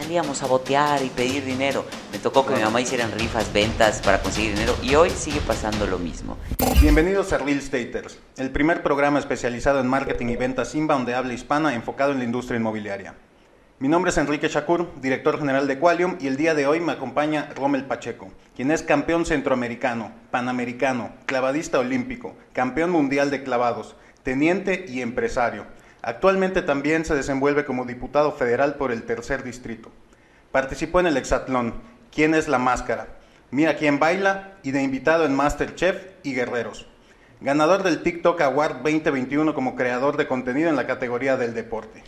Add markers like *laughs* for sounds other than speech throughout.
salíamos a botear y pedir dinero. Me tocó que mi mamá hiciera rifas, ventas para conseguir dinero y hoy sigue pasando lo mismo. Bienvenidos a Real Staters, el primer programa especializado en marketing y ventas inbound de habla hispana enfocado en la industria inmobiliaria. Mi nombre es Enrique Shakur, director general de Qualium, y el día de hoy me acompaña Rommel Pacheco, quien es campeón centroamericano, panamericano, clavadista olímpico, campeón mundial de clavados, teniente y empresario. Actualmente también se desenvuelve como diputado federal por el tercer distrito. Participó en el Hexatlón, ¿Quién es la máscara? Mira quién baila y de invitado en Masterchef y Guerreros. Ganador del TikTok Award 2021 como creador de contenido en la categoría del deporte.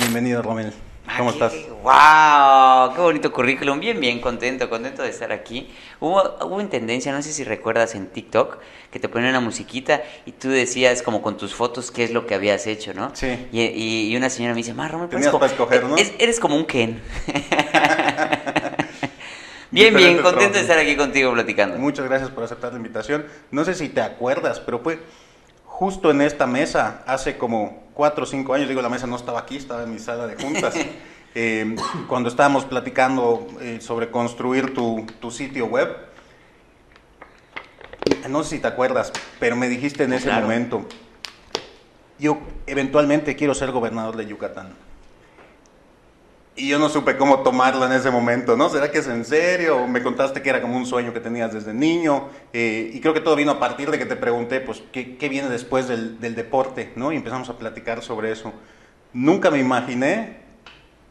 Bienvenido, Romel. ¿Cómo estás? ¡Wow! ¡Qué bonito currículum! Bien, bien, contento, contento de estar aquí. Hubo, hubo en tendencia, no sé si recuerdas en TikTok, que te ponían una musiquita y tú decías como con tus fotos qué es lo que habías hecho, ¿no? Sí. Y, y- y una señora me dice, Mar, Romel, Tenías para escoger, ¿no? es- eres como un Ken. *laughs* bien, bien, contento de estar aquí contigo platicando. Muchas gracias por aceptar la invitación. No sé si te acuerdas, pero fue justo en esta mesa, hace como cuatro o cinco años, digo, la mesa no estaba aquí, estaba en mi sala de juntas, *laughs* eh, cuando estábamos platicando eh, sobre construir tu, tu sitio web. No sé si te acuerdas, pero me dijiste en ese Claro. momento, yo eventualmente quiero ser gobernador de Yucatán. Y yo no supe cómo tomarlo en ese momento, ¿no? ¿Será que es en serio? Me contaste que era como un sueño que tenías desde niño. eh, y creo que todo vino a partir de que te pregunté, pues, ¿qué, qué viene después del, del deporte? ¿no? Y empezamos a platicar sobre eso. Nunca me imaginé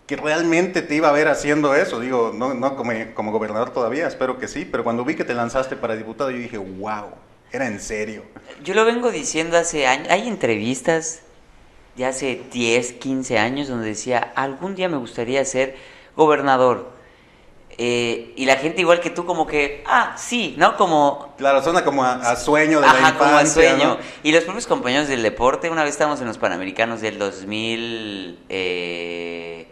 que realmente te iba a ver haciendo eso. Digo, no, no como, como gobernador todavía, espero que sí. Pero cuando vi que te lanzaste para diputado, yo dije, wow, era en serio. Yo lo vengo diciendo hace años. Hay entrevistas de hace 10, 15 años donde decía, algún día me gustaría ser gobernador. Eh, y la gente igual que tú como que, ah, sí, ¿no? Como... Claro, suena como a, a sueño de la Ajá, como a infancia, sueño. ¿no? Y los propios compañeros del deporte, una vez estábamos en los Panamericanos del 2000, eh,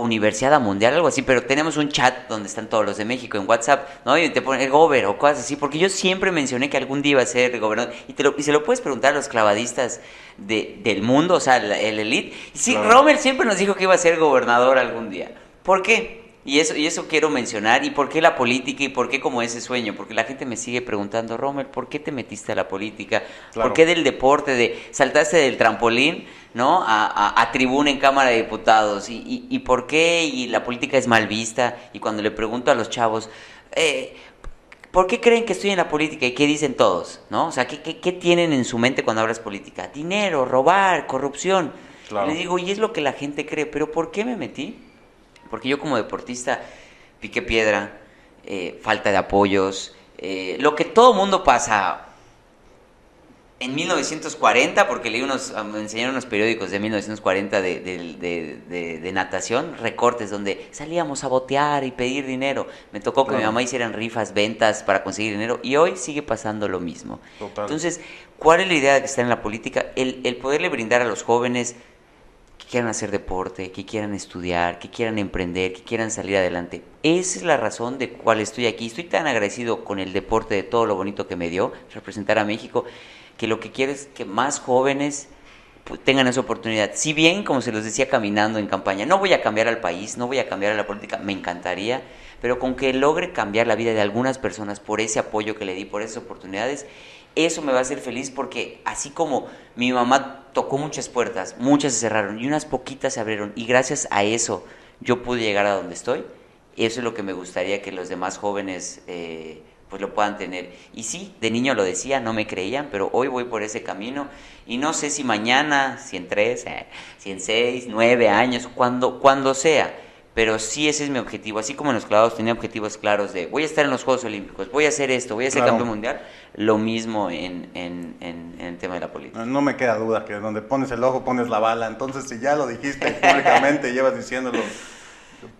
Universidad Mundial, algo así, pero tenemos un chat donde están todos los de México en WhatsApp, ¿no? Y te ponen el gober o cosas así, porque yo siempre mencioné que algún día iba a ser gobernador. Y, te lo, y se lo puedes preguntar a los clavadistas de- del mundo, o sea, la- el elite. Y sí, Claro. Romer siempre nos dijo que iba a ser gobernador algún día. ¿Por qué? Y eso, y eso quiero mencionar. ¿Y por qué la política? ¿Y por qué como ese sueño? Porque la gente me sigue preguntando, Romer, ¿por qué te metiste a la política? Claro. ¿Por qué del deporte? de Saltaste del trampolín, ¿no? A, a- a tribuna en Cámara de Diputados. ¿Y, y, y por qué? Y la política es mal vista. Y cuando le pregunto a los chavos, eh, ¿por qué creen que estoy en la política? ¿Y qué dicen todos? ¿No? O sea, ¿qué, qué, qué tienen en su mente cuando hablas política? Dinero, robar, corrupción. Claro. Y le digo, y es lo que la gente cree, pero ¿por qué me metí? Porque yo como deportista piqué piedra, eh, falta de apoyos, eh, lo que todo mundo pasa en 1940, porque leí unos, ah, me enseñaron unos periódicos de 1940 de, de- de- de- de natación, recortes donde salíamos a botear y pedir dinero. Me tocó que mi mamá hicieran rifas, ventas para conseguir dinero y hoy sigue pasando lo mismo. Total. Entonces, ¿cuál es la idea de que está en la política? El, el poderle brindar a los jóvenes quieran hacer deporte, que quieran estudiar, que quieran emprender, que quieran salir adelante. Esa es la razón de cuál estoy aquí. Estoy tan agradecido con el deporte de todo lo bonito que me dio, representar a México, que lo que quiero es que más jóvenes pu- tengan esa oportunidad. Si bien, como se los decía caminando en campaña, no voy a cambiar al país, no voy a cambiar a la política, me encantaría, pero con que logre cambiar la vida de algunas personas por ese apoyo que le di, por esas oportunidades, eso me va a hacer feliz porque así como mi mamá tocó muchas puertas, muchas se cerraron y unas poquitas se abrieron y gracias a eso yo pude llegar a donde estoy, eso es lo que me gustaría que los demás jóvenes eh, pues lo puedan tener. Y sí, de niño lo decía, no me creían, pero hoy voy por ese camino y no sé si mañana, si en tres, eh, si en seis, nueve años, cuando, cuando sea, pero sí ese es mi objetivo. Así como en los clavados tenía objetivos claros de voy a estar en los Juegos Olímpicos, voy a hacer esto, voy a ser Claro. campeón mundial, lo mismo en, en, en- en el tema de la política. No, no me queda duda que donde pones el ojo pones la bala. Entonces, si ya lo dijiste *laughs* públicamente, llevas diciéndolo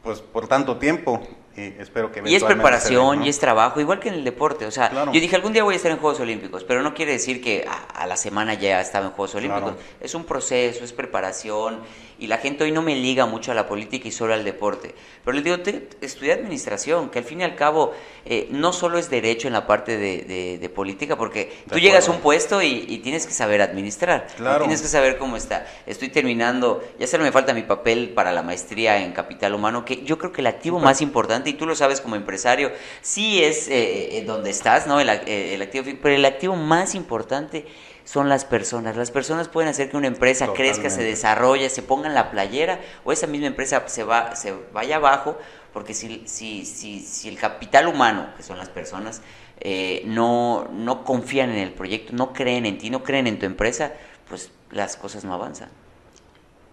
pues por tanto tiempo, y espero que Y es preparación, y es trabajo, igual que en el deporte. O sea, Claro. yo dije, algún día voy a estar en Juegos Olímpicos, pero no quiere decir que a, a la semana ya estaba en Juegos Olímpicos. Claro. Es un proceso, es preparación, y la gente hoy no me liga mucho a la política y solo al deporte. Pero les digo, te, estudia administración, que al fin y al cabo eh, no solo es derecho en la parte de, política, porque tú llegas a un puesto y, tienes que saber administrar, claro. tienes que saber cómo está. Estoy terminando, ya solo me falta mi papel para la maestría en capital humano, que yo creo que el activo más importante, y tú lo sabes como empresario, sí es eh, eh, donde estás, ¿no? El, el activo, pero el activo más importante son las personas. Las personas pueden hacer que una empresa crezca, se desarrolle, se ponga en la playera o esa misma empresa se, va, se vaya abajo, porque si, si, si, si el capital humano, que son las personas, eh, no, no confían en el proyecto, no creen en ti, no creen en tu empresa, pues las cosas no avanzan.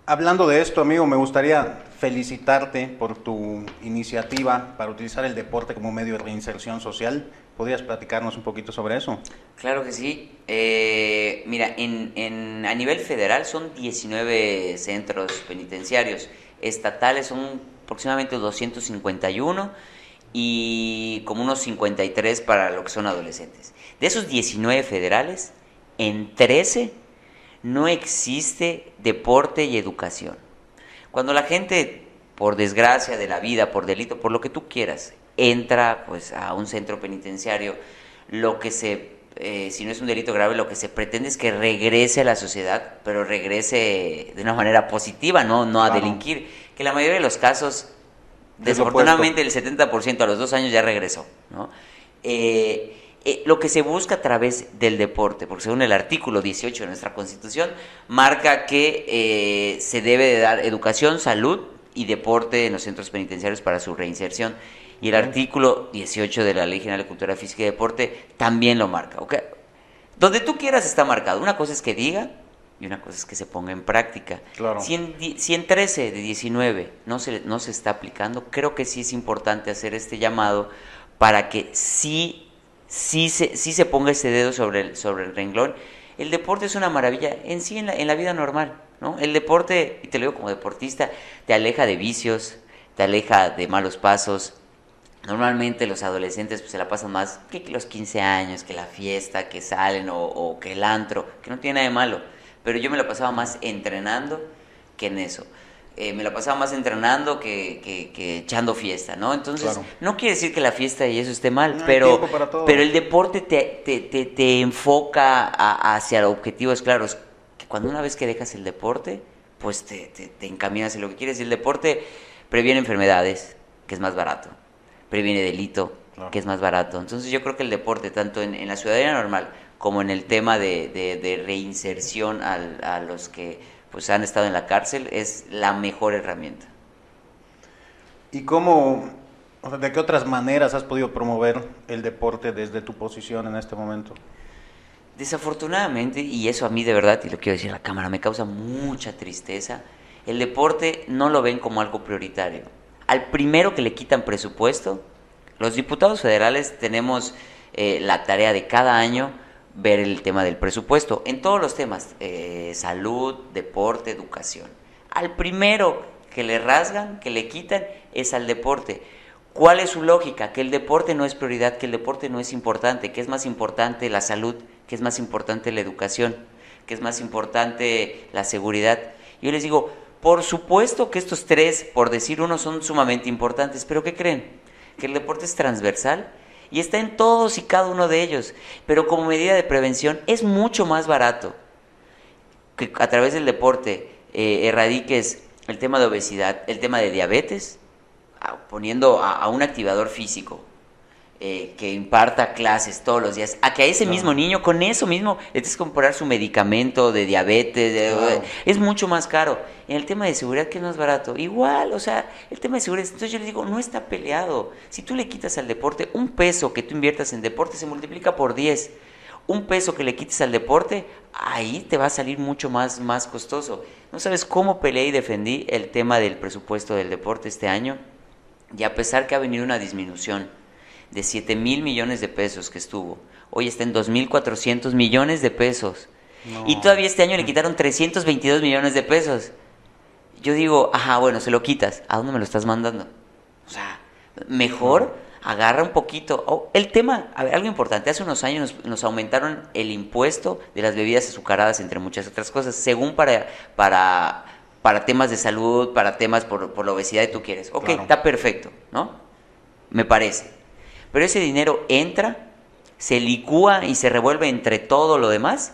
Hablando de esto, amigo, me gustaría felicitarte por tu iniciativa para utilizar el deporte como medio de reinserción social. ¿Podrías platicarnos un poquito sobre eso? Claro que sí. Eh, mira, en, a nivel federal son 19 centros penitenciarios. Estatales son aproximadamente 251 y como unos 53 para lo que son adolescentes. De esos 19 federales, en 13 no existe deporte y educación. Cuando la gente, por desgracia de la vida, por delito, por lo que tú quieras, entra pues a un centro penitenciario, lo que se, eh, si no es un delito grave, lo que se pretende es que regrese a la sociedad, pero regrese de una manera positiva, no, no a delinquir. Que la mayoría de los casos, desafortunadamente el 70% a los dos años ya regresó. ¿no? Eh, eh, lo que se busca a través del deporte, porque según el artículo 18 de nuestra Constitución, marca que se debe de dar educación, salud y deporte en los centros penitenciarios para su reinserción. Y el artículo 18 de la Ley General de Cultura Física y Deporte también lo marca. ¿okay? Donde tú quieras está marcado. Una cosa es que diga y una cosa es que se ponga en práctica. Claro. Si, en, si en 13 de 19 no se, no se está aplicando, creo que sí es importante hacer este llamado para que sí, sí, se, sí se ponga ese dedo sobre el, sobre el renglón. El deporte es una maravilla en sí en la, en la vida normal. ¿no? El deporte, y te lo digo como deportista, te aleja de vicios, te aleja de malos pasos, Normalmente los adolescentes pues, se la pasan más que los 15 años, que la fiesta, que salen o, que el antro, que no tiene nada de malo. Pero yo me la pasaba más entrenando que en eso. Eh, me la pasaba más entrenando que, que, echando fiesta, ¿no? Entonces, no quiere decir que la fiesta y eso esté mal, pero, pero el deporte te, te, te, enfoca hacia objetivos claros. Que cuando una vez que dejas el deporte, pues te, te, encaminas en lo que quieres. Y el deporte previene enfermedades, que es más barato previene delito, que es más barato. Entonces yo creo que el deporte, tanto en, la ciudadanía normal como en el tema de, reinserción a los que pues han estado en la cárcel, es la mejor herramienta. ¿Y cómo, de qué otras maneras has podido promover el deporte desde tu posición en este momento? Desafortunadamente, y eso a mí de verdad, y lo quiero decir a la cámara, me causa mucha tristeza, el deporte no lo ven como algo prioritario al primero que le quitan presupuesto, los diputados federales tenemos eh, la tarea de cada año ver el tema del presupuesto en todos los temas, eh, salud, deporte, educación. Al primero que le rasgan, que le quitan, es al deporte. ¿Cuál es su lógica? Que el deporte no es prioridad, que el deporte no es importante, que es más importante la salud, que es más importante la educación, que es más importante la seguridad. Yo les digo, por supuesto que estos tres, por decir uno, son sumamente importantes, pero ¿qué creen? Que el deporte es transversal y está en todos y cada uno de ellos, pero como medida de prevención es mucho más barato que a través del deporte eh, erradiques el tema de obesidad, el tema de diabetes, poniendo a un activador físico eh, que imparta clases todos los días, a que a ese mismo niño con eso mismo le tienes que comprar su medicamento de diabetes, es mucho más caro. En el tema de seguridad, que es más barato? Igual, o sea, el tema de seguridad, entonces yo le digo, no está peleado. Si tú le quitas al deporte un peso que tú inviertas en deporte, se multiplica por 10. Un peso que le quites al deporte, ahí te va a salir mucho más, más costoso. No sabes cómo peleé y defendí el tema del presupuesto del deporte este año, y a pesar que ha venido una disminución de 7 mil millones de pesos que estuvo. Hoy está en 2.400 millones de pesos. Y todavía este año le quitaron 322 millones de pesos. Yo digo, ajá, bueno, se lo quitas. ¿A dónde me lo estás mandando? O sea, mejor agarra un poquito. Oh, el tema, a ver, algo importante. Hace unos años nos, aumentaron el impuesto de las bebidas azucaradas, entre muchas otras cosas, según para, para para temas de salud, para temas por, por la obesidad que tú quieres. Ok, Claro. está perfecto, ¿no? Me parece. Pero ese dinero entra, se licúa y se revuelve entre todo lo demás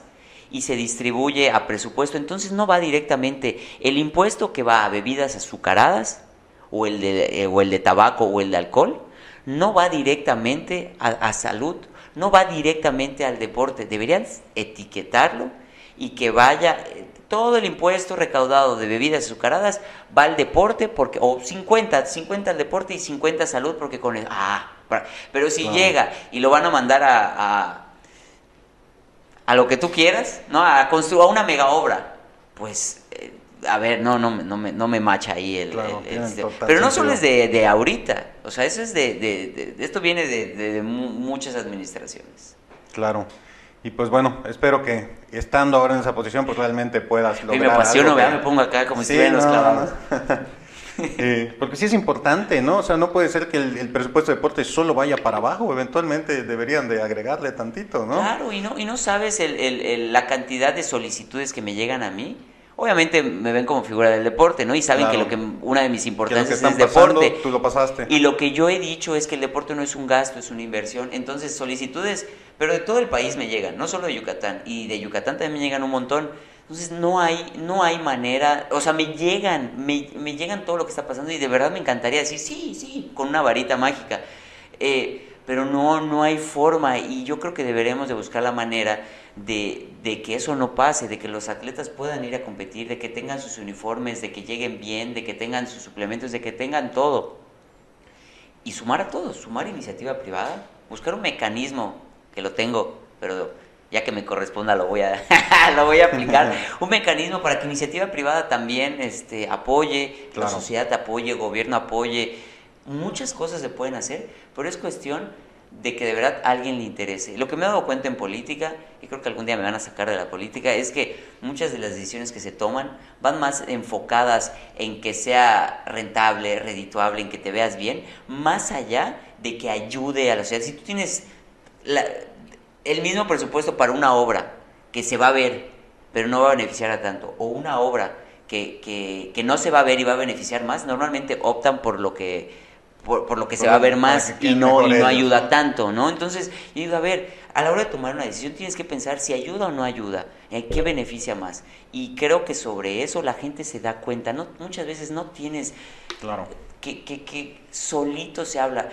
y se distribuye a presupuesto. Entonces no va directamente el impuesto que va a bebidas azucaradas o el de, eh, o el de tabaco o el de alcohol, no va directamente a, salud, no va directamente al deporte. Deberían etiquetarlo y que vaya eh, todo el impuesto recaudado de bebidas azucaradas va al deporte porque o 50, 50 al deporte y 50 a salud porque con el ah, pero si Claro. llega y lo van a mandar a, a a lo que tú quieras, ¿no? A construir a una mega obra. Pues, eh, a ver, no, no, me- no, me, no me macha ahí el, Claro, Pero no solo es de, de ahorita, o sea, eso es de, de- esto viene de, de- de mu- muchas administraciones. Claro. Y pues bueno, espero que estando ahora en esa posición, pues realmente puedas Y lograr. me apasiono, algo que- ¿verdad? Me pongo acá como si estuvieran los clavados. *laughs* *laughs* Eh, porque sí es importante, ¿no? O sea, no puede ser que el, el presupuesto de deporte solo vaya para abajo, eventualmente deberían de agregarle tantito, ¿no? Claro, y no, y no sabes el- la cantidad de solicitudes que me llegan a mí. Obviamente me ven como figura del deporte, ¿no? Y saben Claro. que lo que una de mis Que lo que importancias es deporte. pasando, tú lo pasaste. Y lo que yo he dicho es que el deporte no es un gasto, es una inversión. Entonces, solicitudes, pero de todo el país me llegan, no solo de Yucatán. Y de Yucatán también me llegan un montón. Entonces, no hay, no hay manera, o sea, me llegan, me, me llegan todo lo que está pasando y de verdad me encantaría decir, sí, sí, con una varita mágica. Eh, pero no, no hay forma y yo creo que deberemos de buscar la manera de, de que eso no pase, de que los atletas puedan ir a competir, de que tengan sus uniformes, de que lleguen bien, de que tengan sus suplementos, de que tengan todo y sumar a todos, sumar iniciativa privada, buscar un mecanismo que lo tengo, pero ya que me corresponda lo voy a *laughs* lo voy a aplicar, *laughs* un mecanismo para que iniciativa privada también este apoye, la sociedad apoye, gobierno apoye, muchas cosas se pueden hacer, pero es cuestión de que de verdad a alguien le interese. Lo que me he dado cuenta en política, y creo que algún día me van a sacar de la política, es que muchas de las decisiones que se toman van más enfocadas en que sea rentable, redituable, en que te veas bien, más allá de que ayude a la sociedad. Si tú tienes la- el mismo presupuesto para una obra que se va a ver, pero no va a beneficiar a tanto, o una obra que, que, que no se va a ver y va a beneficiar más, normalmente optan por lo que por, por lo que se va a ver más y no, y no ellos, ayuda ¿no? tanto, ¿no? Entonces, yo digo, a ver, a la hora de tomar una decisión tienes que pensar si ayuda o no ayuda, en qué beneficia más. Y creo que sobre eso la gente se da cuenta, no, muchas veces no tienes Claro. que, que, que solito se habla.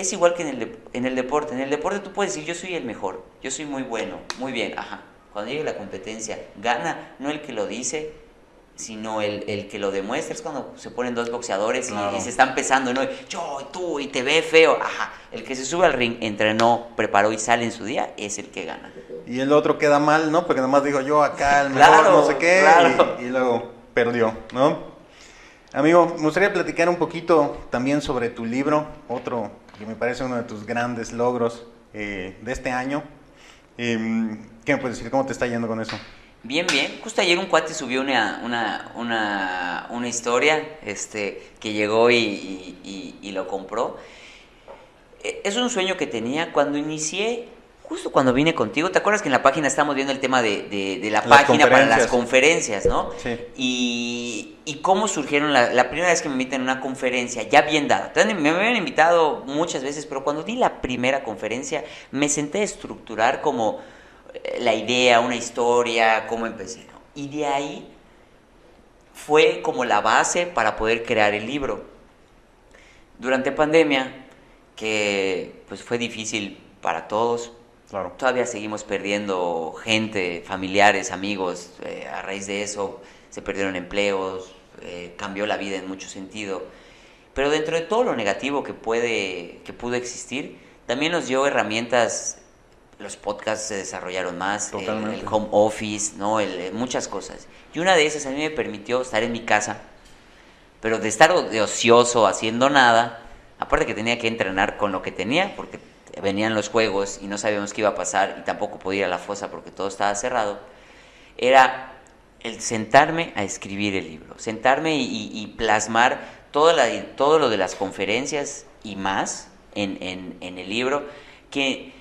Es igual que en el, de- en el deporte. En el deporte tú puedes decir, yo soy el mejor, yo soy muy bueno, muy bien, ajá. Cuando llegue la competencia, gana no el que lo dice, sino el, el que lo demuestra. Es cuando se ponen dos boxeadores y- Claro. y, se están pesando, ¿no? Yo, y tú, y te ve feo, ajá. El que se sube al ring, entrenó, preparó y sale en su día, es el que gana. Y el otro queda mal, ¿no? Porque nomás dijo yo acá, el mejor, Claro, no sé qué, claro. y, y luego perdió, ¿no? Amigo, me gustaría platicar un poquito también sobre tu libro, otro que me parece uno de tus grandes logros eh, de este año. Em, ¿Qué me puedes decir? ¿Cómo te está yendo con eso? Bien, bien. Justo ayer un cuate subió una, una, una, una historia este, que llegó y, lo compró. Eh, Es un sueño que tenía cuando inicié, justo cuando vine contigo. ¿Te acuerdas que en la página estamos viendo el tema de, de- de la Las página para las conferencias. ¿no? Sí. Y, y cómo surgieron la, la primera vez que me invitan a una conferencia, ya bien dada. Me habían invitado muchas veces, pero cuando di la primera conferencia me senté a estructurar como eh, la idea, una historia, cómo empecé. ¿no? Y de ahí fue como la base para poder crear el libro. Durante pandemia, que pues fue difícil para todos, Claro. Todavía seguimos perdiendo gente, familiares, amigos. eh, a raíz de eso se perdieron empleos, eh, cambió la vida en mucho sentido. Pero dentro de todo lo negativo que puede, que pudo existir, también nos dio herramientas. Los podcasts se desarrollaron más, el, el home office, ¿no? El- eh, muchas cosas. Y una de esas a mí me permitió estar en mi casa, pero de estar de ocioso haciendo nada, aparte que tenía que entrenar con lo que tenía, porque venían los juegos y no sabíamos qué iba a pasar y tampoco podía ir a la fosa porque todo estaba cerrado, era el sentarme a escribir el libro, sentarme y, plasmar toda la- todo lo de las conferencias y más en, en- en el libro, que,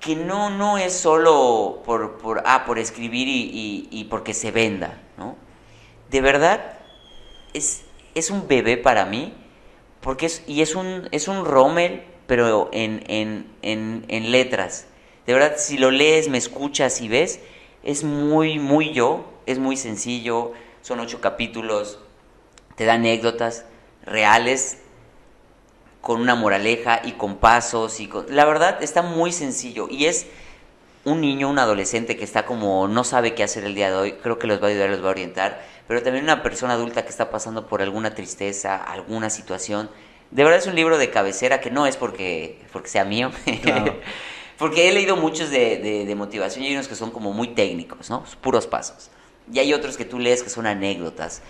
que no, no es solo por, por, ah, por escribir y- y porque se venda, ¿no? De verdad, es, es un bebé para mí, porque es, y es un, es un Rommel, pero en, en, en, en letras. De verdad, si lo lees, me escuchas y ves, es muy, muy yo, es muy sencillo, son ocho capítulos, te da anécdotas reales con una moraleja y con pasos y con... La verdad está muy sencillo y es un niño, un adolescente que está como no sabe qué hacer el día de hoy, creo que los va a ayudar, los va a orientar, pero también una persona adulta que está pasando por alguna tristeza, alguna situación. De verdad es un libro de cabecera que no es porque, porque sea mío, *laughs* porque he leído muchos de, de, de, motivación y hay unos que son como muy técnicos, ¿no? Puros pasos. Y hay otros que tú lees que son anécdotas,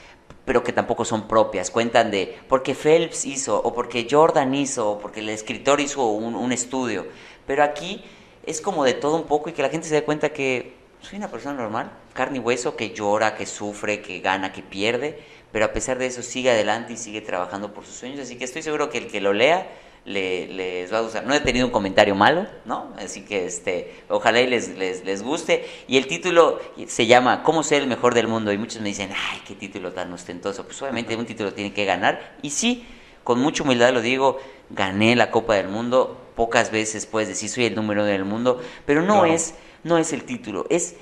pero que tampoco son propias. Cuentan de porque Phelps hizo, o porque Jordan hizo, o porque el escritor hizo un, un estudio. Pero aquí es como de todo un poco y que la gente se dé cuenta que soy una persona normal, carne y hueso, que llora, que sufre, que gana, que pierde, pero a pesar de eso sigue adelante y sigue trabajando por sus sueños. Así que estoy seguro que el que lo lea le, les va a gustar. No he tenido un comentario malo, ¿no? Así que este, ojalá y les, les, les guste. Y el título se llama ¿Cómo ser el mejor del mundo? Y muchos me dicen, ay, qué título tan ostentoso. Pues obviamente un título tiene que ganar. Y sí, con mucha humildad lo digo, gané la Copa del Mundo. Pocas veces puedes decir soy el número uno del mundo, pero no, no. es no es el título, es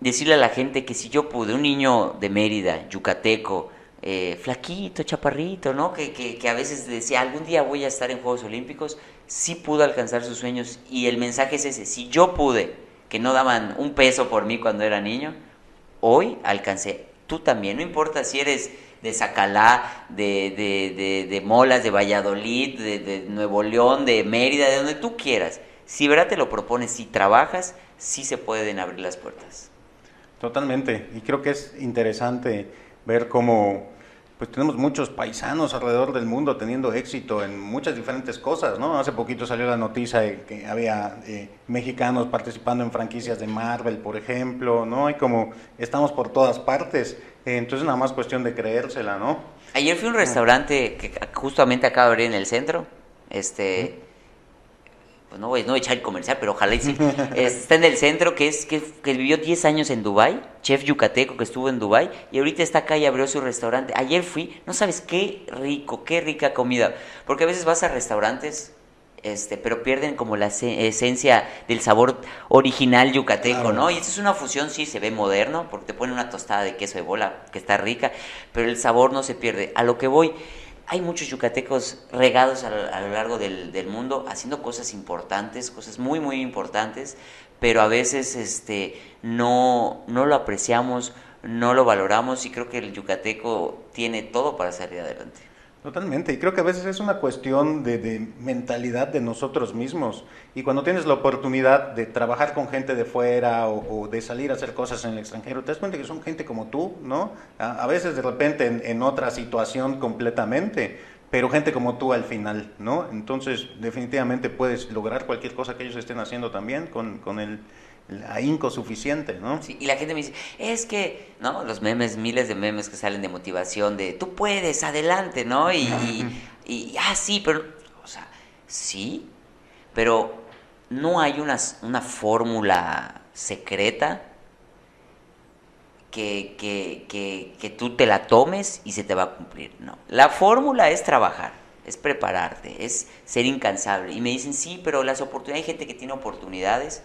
decirle a la gente que si yo pude, un niño de Mérida, yucateco, eh, flaquito, chaparrito, ¿no? Que, que, que, a veces decía, algún día voy a estar en Juegos Olímpicos, sí pudo alcanzar sus sueños y el mensaje es ese, si yo pude, que no daban un peso por mí cuando era niño, hoy alcancé, tú también, no importa si eres de Zacalá, de, de, de, de Molas, de Valladolid, de, Nuevo León, de Mérida, de donde tú quieras, si verdad te lo propones, si trabajas, sí se pueden abrir las puertas. Totalmente, y creo que es interesante ver cómo pues tenemos muchos paisanos alrededor del mundo teniendo éxito en muchas diferentes cosas, ¿no? Hace poquito salió la noticia de que había eh, mexicanos participando en franquicias de Marvel, por ejemplo, ¿no? Y como estamos por todas partes, eh, entonces nada más cuestión de creérsela, ¿no? Ayer fui a un restaurante que justamente acaba de abrir en el centro, este pues no voy, no voy a echar el comercial, pero ojalá y sí. *laughs* Está en el centro, que es que, que, vivió 10 años en Dubai, chef yucateco que estuvo en Dubai y ahorita está acá y abrió su restaurante. Ayer fui, no sabes qué rico, qué rica comida, porque a veces vas a restaurantes este, pero pierden como la esencia del sabor original yucateco, claro. ¿no? Y eso es una fusión, sí, se ve moderno, porque te ponen una tostada de queso de bola que está rica, pero el sabor no se pierde. A lo que voy, hay muchos yucatecos regados a, a lo largo del, del, mundo haciendo cosas importantes, cosas muy, muy importantes, pero a veces este, no, no lo apreciamos, no lo valoramos y creo que el yucateco tiene todo para salir adelante. Totalmente, y creo que a veces es una cuestión de, de, mentalidad de nosotros mismos. Y cuando tienes la oportunidad de trabajar con gente de fuera o, o, de salir a hacer cosas en el extranjero, te das cuenta que son gente como tú, ¿no? A, a veces de repente en, en, otra situación completamente, pero gente como tú al final, ¿no? Entonces definitivamente puedes lograr cualquier cosa que ellos estén haciendo también con, con el ahínco suficiente, ¿no? Y la gente me dice, es que, ¿no? Los memes, miles de memes que salen de motivación, de tú puedes, adelante, ¿no? Y ah, sí, pero, o sea, sí, pero no hay una, una fórmula secreta que, que, que, que tú te la tomes y se te va a cumplir, no. La fórmula es trabajar, es prepararte, es ser incansable. Y me dicen, sí, pero las oportunidades, hay gente que tiene oportunidades,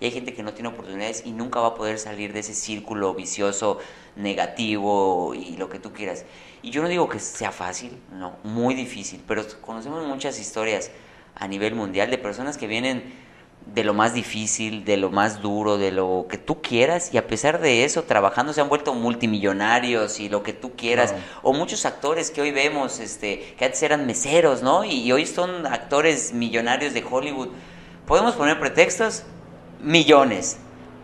y hay gente que no tiene oportunidades y nunca va a poder salir de ese círculo vicioso, negativo y lo que tú quieras. Y yo no digo que sea fácil, no, muy difícil, pero conocemos muchas historias a nivel mundial de personas que vienen de lo más difícil, de lo más duro, de lo que tú quieras y a pesar de eso trabajando se han vuelto multimillonarios y lo que tú quieras o muchos actores que hoy vemos este que antes eran meseros, ¿no? Y, y hoy son actores millonarios de Hollywood. ¿Podemos poner pretextos? Millones.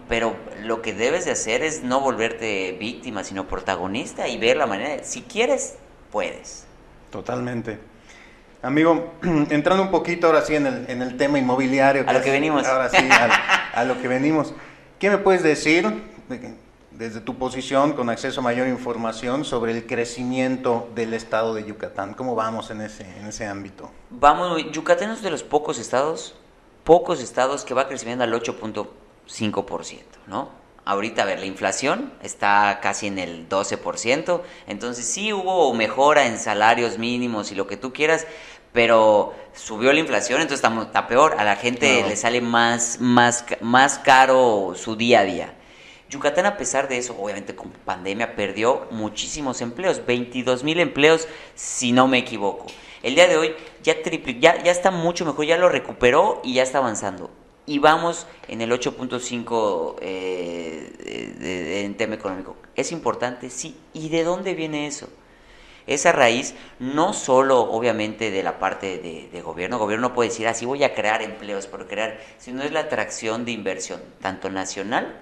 Pero lo que debes de hacer es no volverte víctima, sino protagonista y ver la manera. De, si quieres, puedes. Totalmente. Amigo, *clears throat* entrando un poquito ahora sí en el, en el tema inmobiliario. A lo que venimos. Ahora sí, a, *laughs* a, lo que venimos. ¿Qué me puedes decir desde tu posición con acceso a mayor información sobre el crecimiento del estado de Yucatán? ¿Cómo vamos en ese, en ese ámbito? Vamos, Yucatán es de los pocos estados pocos estados que va creciendo al 8.5%, ¿no? ahorita, a ver, la inflación está casi en el 12%, entonces sí hubo mejora en salarios mínimos y lo que tú quieras, pero subió la inflación, entonces está, está peor, a la gente le sale más, más, más caro su día a día. Yucatán, a pesar de eso, obviamente con pandemia, perdió muchísimos empleos, 22 mil empleos, si no me equivoco. El día de hoy ya, triple, ya, ya está mucho mejor, ya lo recuperó y ya está avanzando y vamos en el 8.5 eh, en tema económico. ¿Es importante? Sí. ¿Y de dónde viene eso? Esa raíz no solo obviamente de la parte de, gobierno, el gobierno no puede decir así voy a crear empleos por crear, sino es la atracción de inversión, tanto nacional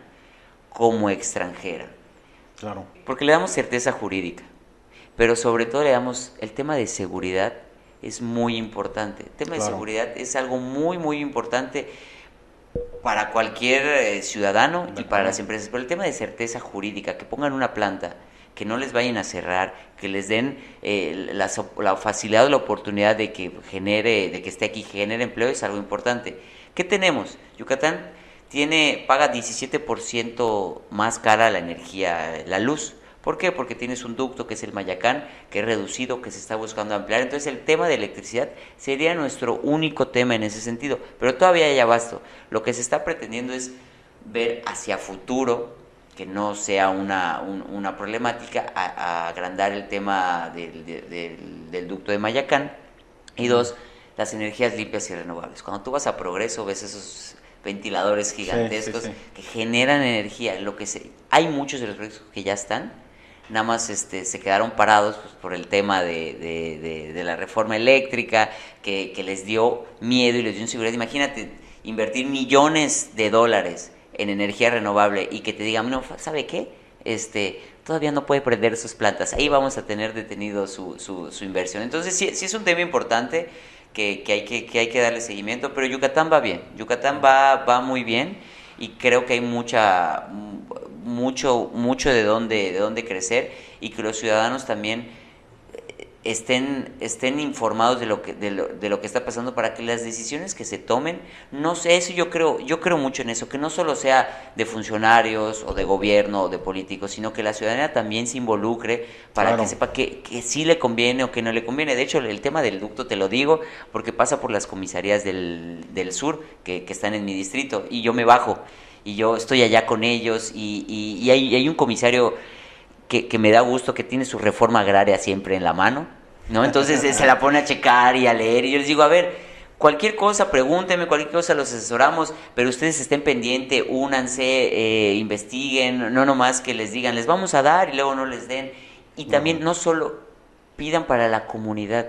como extranjera. Claro. Porque le damos certeza jurídica, pero sobre todo le damos el tema de seguridad es muy importante. El tema de seguridad es algo muy, muy importante para cualquier eh, ciudadano y para las empresas. Pero el tema de certeza jurídica, que pongan una planta, que no les vayan a cerrar, que les den eh, la, la, facilidad o la oportunidad de que genere, de que esté aquí, genere empleo, es algo importante. ¿Qué tenemos? Yucatán tiene, paga 17% más cara la energía, la luz. ¿Por qué? Porque tienes un ducto que es el Mayacán, que es reducido, que se está buscando ampliar. Entonces el tema de electricidad sería nuestro único tema en ese sentido. Pero todavía hay abasto. Lo que se está pretendiendo es ver hacia futuro, que no sea una, una problemática, a, agrandar el tema del, ducto de Mayacán. Y dos, las energías limpias y renovables. Cuando tú vas a Progreso ves esos ventiladores gigantescos que generan energía. Lo que se, hay muchos de los proyectos que ya están, nada más este, se quedaron parados pues, por el tema de, de, la reforma eléctrica, que, les dio miedo y les dio inseguridad. Imagínate invertir millones de dólares en energía renovable y que te digan, no, ¿sabe qué? Este, todavía no puede prender sus plantas. Ahí vamos a tener detenido su, su, su inversión. Entonces, sí, sí, es un tema importante que, que, hay que, que hay que darle seguimiento, pero Yucatán va bien. Yucatán va, va muy bien y creo que hay mucha mucho, mucho de dónde, de dónde crecer y que los ciudadanos también estén, estén informados de lo, que, de, lo, de lo que está pasando para que las decisiones que se tomen, no sé, eso yo creo, yo creo mucho en eso, que no solo sea de funcionarios o de gobierno o de políticos, sino que la ciudadanía también se involucre para que sepa que, que sí le conviene o que no le conviene. De hecho, el tema del ducto te lo digo porque pasa por las comisarías del, del sur que, que están en mi distrito y yo me bajo y yo estoy allá con ellos y, y, hay, hay, un comisario que, que, me da gusto que tiene su reforma agraria siempre en la mano, ¿no? Entonces se la pone a checar y a leer y yo les digo, a ver, cualquier cosa, pregúntenme, cualquier cosa los asesoramos, pero ustedes estén pendientes, únanse, eh, investiguen, no nomás que les digan, les vamos a dar y luego no les den. Y también no solo pidan para la comunidad,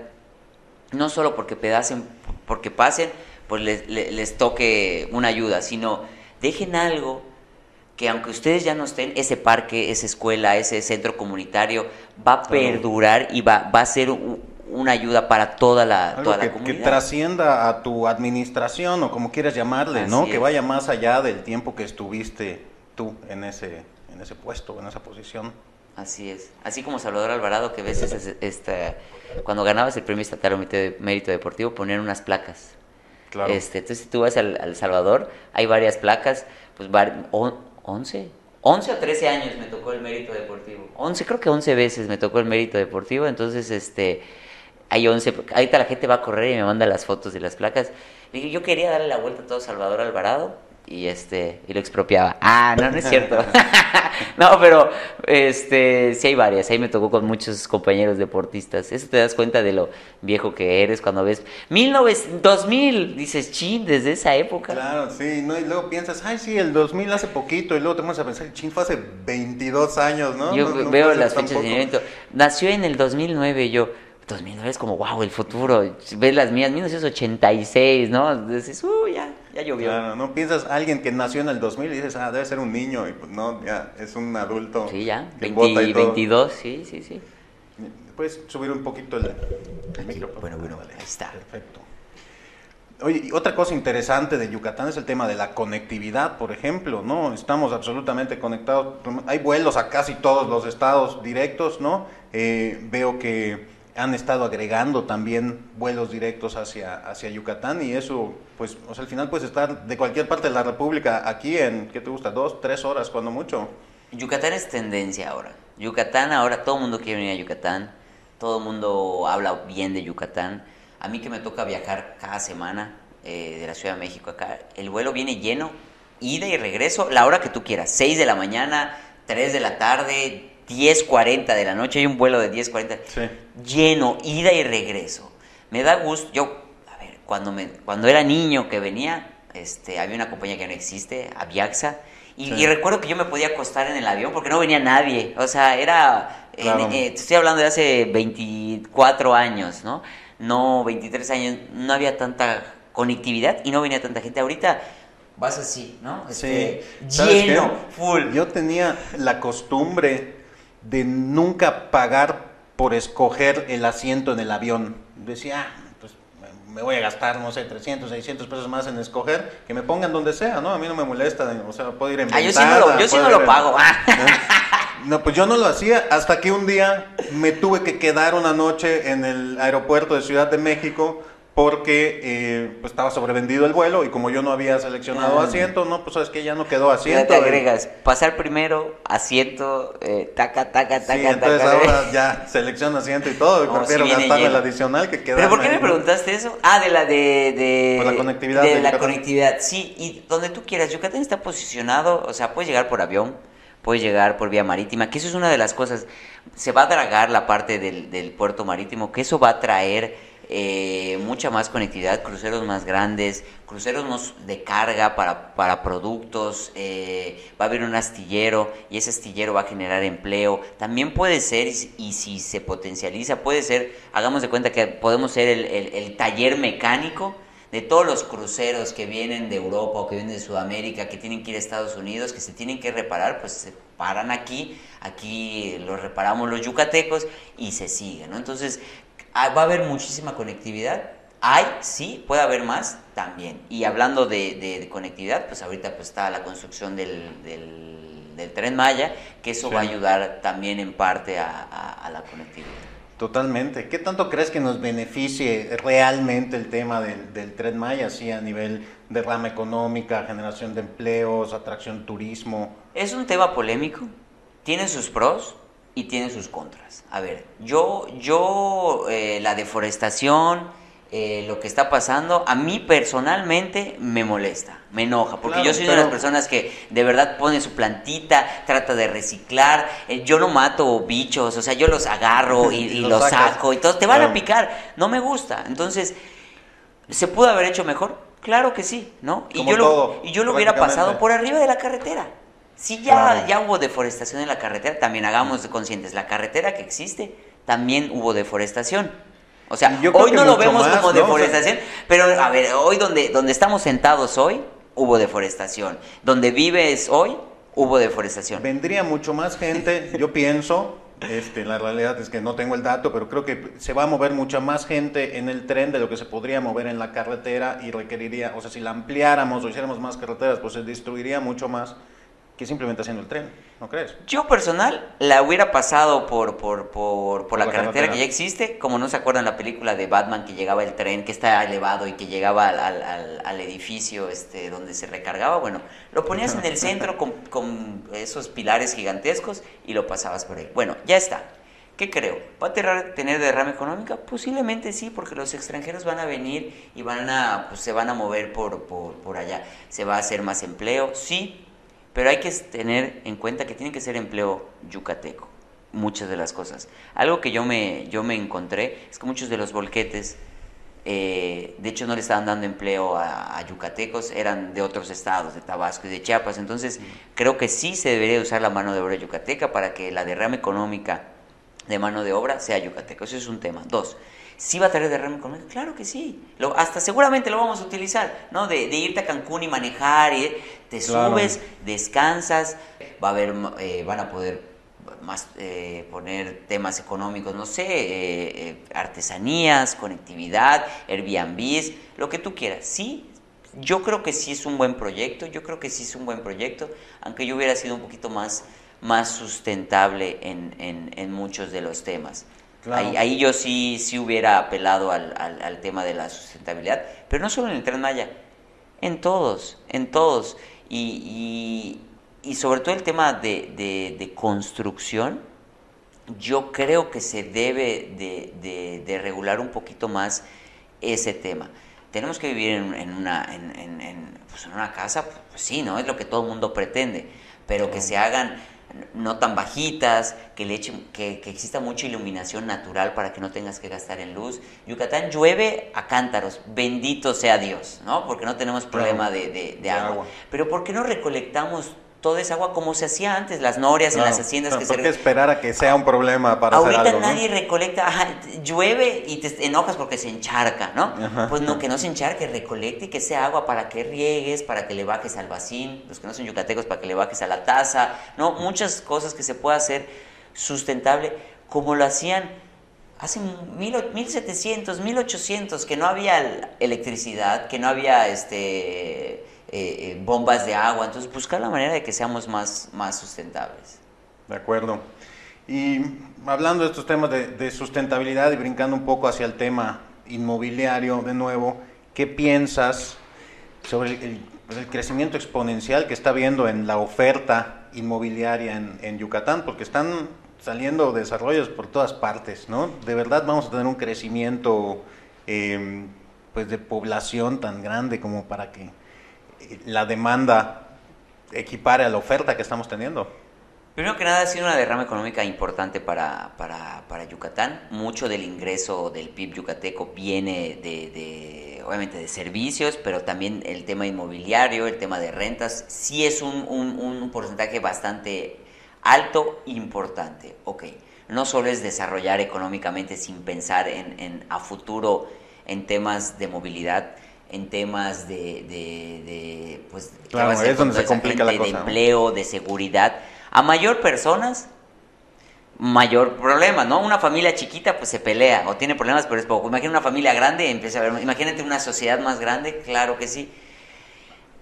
no solo porque pedasen, porque pasen, pues les, les toque una ayuda, sino dejen algo que aunque ustedes ya no estén, ese parque, esa escuela, ese centro comunitario va a perdurar y va, va a ser una ayuda para toda la, toda que, la comunidad. Que trascienda a tu administración o como quieras llamarle, ¿no? Que vaya más allá del tiempo que estuviste tú en ese, en ese puesto, en esa posición. Así es. Así como Salvador Alvarado, que a veces este, cuando ganabas el premio estatal de mérito deportivo ponían unas placas este, entonces, si tú vas al, al, Salvador, hay varias placas, pues, 11, 11 o 13 años me tocó el mérito deportivo. 11, creo que 11 veces me tocó el mérito deportivo, entonces, este, hay 11, ahorita la gente va a correr y me manda las fotos de las placas. yo quería darle la vuelta a todo Salvador Alvarado, y este y lo expropiaba. Ah, no, no es cierto. *laughs* *laughs* no, pero este sí hay varias. Ahí me tocó con muchos compañeros deportistas. Eso te das cuenta de lo viejo que eres cuando ves 1900, 2000, dices, "Chin, desde esa época." Claro, sí, no y luego piensas, "Ay, sí, el 2000 hace poquito." Y luego te vas a pensar, "Chin, fue hace 22 años, ¿no?" Yo no, veo las fechas de nacimiento. Nació en el 2009 yo 2009 es como, wow, el futuro. Ves las mías, 1986, ¿no? Dices, uh, ya, llovió. Claro, no piensas alguien que nació en el 2000 y dices, ah, debe ser un niño. Y pues no, ya, es un adulto. Sí, ya, 20, 22, sí, sí, sí. Puedes subir un poquito el, el micro. Bueno, bueno, vale. ahí está. Perfecto. Oye, y otra cosa interesante de Yucatán es el tema de la conectividad, por ejemplo, ¿no? Estamos absolutamente conectados. Hay vuelos a casi todos los estados directos, ¿no? Eh, veo que han estado agregando también vuelos directos hacia, hacia Yucatán y eso, pues, o sea, al final puedes estar de cualquier parte de la República aquí en, ¿qué te gusta? Dos, tres horas, cuando mucho. Yucatán es tendencia ahora. Yucatán ahora, todo el mundo quiere venir a Yucatán, todo el mundo habla bien de Yucatán. A mí que me toca viajar cada semana eh, de la Ciudad de México acá, el vuelo viene lleno, ida y regreso, la hora que tú quieras, 6 de la mañana, 3 de la tarde, 10.40 de la noche, hay un vuelo de 10.40, Sí. lleno, ida y regreso. Me da gusto, yo, a ver, cuando, me, cuando era niño que venía, este, había una compañía que no existe, Aviaxa, y, Sí. y recuerdo que yo me podía acostar en el avión porque no venía nadie, o sea, era, en- Claro. eh, estoy hablando de hace 24 años, ¿no? No, 23 años, no había tanta conectividad y no venía tanta gente. Ahorita vas así, ¿no? Este, ¿Sabes lleno, full. Yo tenía la costumbre de nunca pagar por escoger el asiento en el avión. Decía, "Ah, pues me- voy a gastar, no sé, 300, 600 pesos más en escoger, que me pongan donde sea, ¿no? A mí no me molesta, o sea, puedo ir en Ah, yo sí no lo, yo sí no lo en- pago. ah. *laughs* No, pues yo no lo hacía hasta que un día me tuve que quedar una noche en el aeropuerto de Ciudad de México porque eh, pues estaba sobrevendido el vuelo y como yo no había seleccionado Ah. asiento, no, pues sabes que ya no quedó Ya asiento. te y- agregas, pasar primero, asiento, eh, taca, taca, taca, Sí, entonces taca. ahora ya selecciono asiento y todo, y No, prefiero sí viene gastarme el adicional que quedarme ¿Pero por qué me preguntaste eso? Ah, de la de... de la conectividad De, de la Yucatán. conectividad, sí. Y donde tú quieras. Yucatán está posicionado, o sea, puedes llegar por avión, puedes llegar por vía marítima, que eso es una de las cosas. Se va a dragar la parte del, del puerto marítimo, que eso va a traer eh, mucha más conectividad, cruceros más grandes, cruceros de carga para, para productos, eh, va a haber un astillero y ese astillero va a generar empleo. También puede ser, y, si- se potencializa, puede ser, hagamos de cuenta que podemos ser el, el- taller mecánico de todos los cruceros que vienen de Europa o que vienen de Sudamérica, que tienen que ir a Estados Unidos, que se tienen que reparar, pues se paran aquí, aquí los reparamos los yucatecos y se sigue, ¿no? Entonces, va a haber muchísima conectividad. Hay, sí, puede haber más también. Y hablando de, de- de conectividad, pues ahorita pues está la construcción del, del, del tren Maya, que eso Sí. va a ayudar también en parte a, a- a la conectividad. Totalmente. ¿Qué tanto crees que nos beneficie realmente el tema del, del Tren Maya, así a nivel de rama económica, generación de empleos, atracción turismo? Es un tema polémico, tiene sus pros y tiene sus contras. A ver, yo, yo, eh, la deforestación, eh, lo que está pasando, a mí personalmente me molesta, me enoja, porque Claro, yo soy de pero- las personas que de verdad pone su plantita, trata de reciclar, eh, yo no mato bichos, o sea, yo los agarro y, *laughs* Y y los sacas. saco y todos te van a picar, no me gusta. Entonces, ¿se pudo haber hecho mejor? Claro que sí, ¿no? Y yo, todo, lo, y yo lo hubiera pasado por arriba de la carretera. Si ya, Claro. ya hubo deforestación en la carretera, también hagamos de conscientes, la carretera que existe, también hubo deforestación. O sea, yo hoy no lo vemos más, como ¿no? O deforestación, pero a ver, hoy donde, donde estamos sentados hoy, hubo deforestación. Donde vives hoy, hubo deforestación. Vendría mucho más gente, *laughs* yo pienso, este, la realidad es que no tengo el dato, pero creo que se va a mover mucha más gente en el tren de lo que se podría mover en la carretera y requeriría, o sea, si la ampliáramos o hiciéramos más carreteras, pues se destruiría mucho más que simplemente haciendo el tren, ¿no crees? Yo personal la hubiera pasado por, por, por, por la, la carretera, carretera. que ya existe, como no se acuerdan la película de Batman que llegaba el tren, que está elevado y que llegaba al, al- al- al edificio este, donde se recargaba, bueno, lo ponías en el centro con, con esos pilares gigantescos y lo pasabas por ahí. Bueno, ya está. ¿Qué creo? ¿Va a tener, tener derrama económica? Posiblemente sí, porque los extranjeros van a venir y van a, pues, se van a mover por, por, por allá. ¿Se va a hacer más empleo? Sí, pero hay que tener en cuenta que tiene que ser empleo yucateco, muchas de las cosas. Algo que yo me, yo me encontré es que muchos de los volquetes, eh, de hecho no le estaban dando empleo a, a yucatecos, eran de otros estados, de Tabasco y de Chiapas. Entonces creo que sí se debería usar la mano de obra yucateca para que la derrama económica de mano de obra sea yucateco. Eso es un tema. Dos, ¿sí va a traer derrama económica? Claro que sí. Lo, hasta seguramente lo vamos a utilizar, ¿no? De, de irte a Cancún y manejar, y te Claro. subes, descansas, va a haber, eh, van a poder más eh, poner temas económicos, no sé, eh, eh, artesanías, conectividad, Airbnbs, lo que tú quieras. Sí, yo creo que sí es un buen proyecto, yo creo que sí es un buen proyecto, aunque yo hubiera sido un poquito más, más sustentable en, en, en muchos de los temas. Ahí, yo sí, sí hubiera apelado al, al, tema de la sustentabilidad, pero no solo en el Tren Maya, en todos, en todos. Y, y, sobre todo el tema de, de, construcción, yo creo que se debe de, de, regular un poquito más ese tema. Tenemos que vivir en, en una, en, en, pues en una casa, pues sí, ¿no? Es lo que todo el mundo pretende, pero que se hagan no tan bajitas, que, le que, exista mucha iluminación natural para que no tengas que gastar en luz. Yucatán llueve a cántaros, bendito sea Dios, ¿no? Porque no tenemos problema de, agua. agua. Pero ¿por qué no recolectamos toda esa agua como se hacía antes, las norias en las haciendas que ¿por qué esperar a que sea un problema para Ahorita hacer algo, nadie recolecta, llueve y te enojas porque se encharca, ¿no? Pues no, que no se encharque, recolecte y que sea agua para que riegues, para que le bajes al vacín, los que no son yucatecos para que le bajes a la taza, ¿no? Muchas cosas que se puede hacer sustentable como lo hacían hace mil, 1700, 1800, que no había electricidad, que no había este eh, eh, bombas de agua, entonces buscar la manera de que seamos más, más sustentables. De acuerdo. Y hablando de estos temas de, sustentabilidad y brincando un poco hacia el tema inmobiliario de nuevo, ¿qué piensas sobre el, crecimiento exponencial que está habiendo en la oferta inmobiliaria en, Yucatán? Porque están saliendo desarrollos por todas partes, ¿no? De verdad vamos a tener un crecimiento eh, pues de población tan grande como para que la demanda equipare a la oferta que estamos teniendo? Primero que nada, ha sido una derrama económica importante para, para, Yucatán. Mucho del ingreso del PIB yucateco viene de, obviamente, de servicios, pero también el tema inmobiliario, el tema de rentas, sí es un, un, porcentaje bastante alto, importante. Ok, no solo es desarrollar económicamente sin pensar en, en a futuro en temas de movilidad, en temas de, de, pues, claro, es donde se complica la cosa, de empleo, de seguridad. A mayor personas, mayor problema, ¿no? Una familia chiquita pues se pelea o tiene problemas, pero es poco. Imagina una familia grande, empieza a ver, imagínate una sociedad más grande, claro que sí.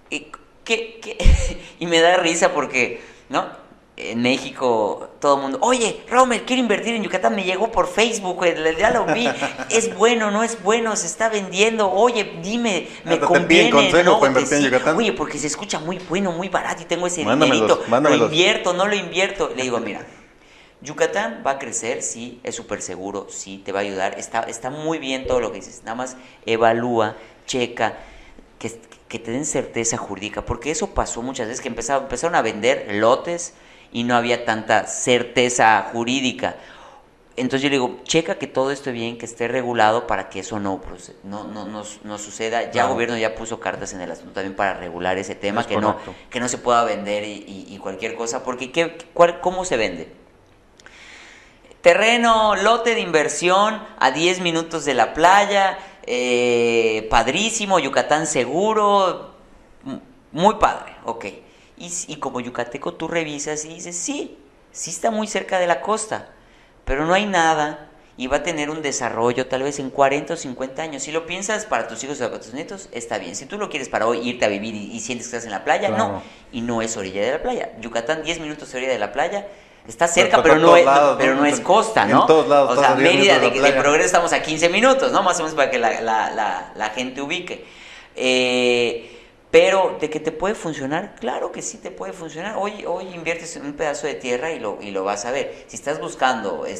Y, *laughs* y me da risa porque, ¿no? En México todo el mundo, oye, Romer, quiero invertir en Yucatán, me llegó por Facebook, ya lo vi, *laughs* es bueno, no es bueno, se está vendiendo, oye, dime, me conviene, consejo para invertir en Yucatán. Oye, porque se escucha muy bueno, muy barato y tengo ese dinerito, lo invierto, no lo invierto. Le digo, mira, Yucatán va a crecer, sí, es súper seguro, sí, te va a ayudar, está, está muy bien todo lo que dices, nada más evalúa, checa, que, que te den certeza jurídica, porque eso pasó muchas veces, que empezaron, empezaron a vender lotes, y no había tanta certeza jurídica. Entonces yo le digo, checa que todo esté bien, que esté regulado para que eso no, no, no, no, suceda. Ya el gobierno ya puso cartas en el asunto también para regular ese tema, que no, que no se pueda vender y, cualquier cosa, porque ¿qué, cuál, ¿cómo se vende? Terreno, lote de inversión a 10 minutos de la playa, eh, padrísimo, Yucatán seguro, muy padre, ok. Y, como yucateco tú revisas y dices, sí, sí está muy cerca de la costa, pero no hay nada y va a tener un desarrollo tal vez en 40 o 50 años. Si lo piensas para tus hijos o para tus nietos, está bien. Si tú lo quieres para hoy irte a vivir y, sientes que estás en la playa, no. Y no es orilla de la playa. Yucatán, 10 minutos de orilla de la playa. Está cerca, pero, no, es, pero no es costa, ¿no? En todos lados. O sea, Mérida, de, de, Progreso estamos a 15 minutos, ¿no? Más o menos para que la, la, la, la gente ubique. Eh, pero de que te puede funcionar, claro que sí te puede funcionar. Hoy, hoy inviertes en un pedazo de tierra y lo, y lo vas a ver. Si estás buscando eh,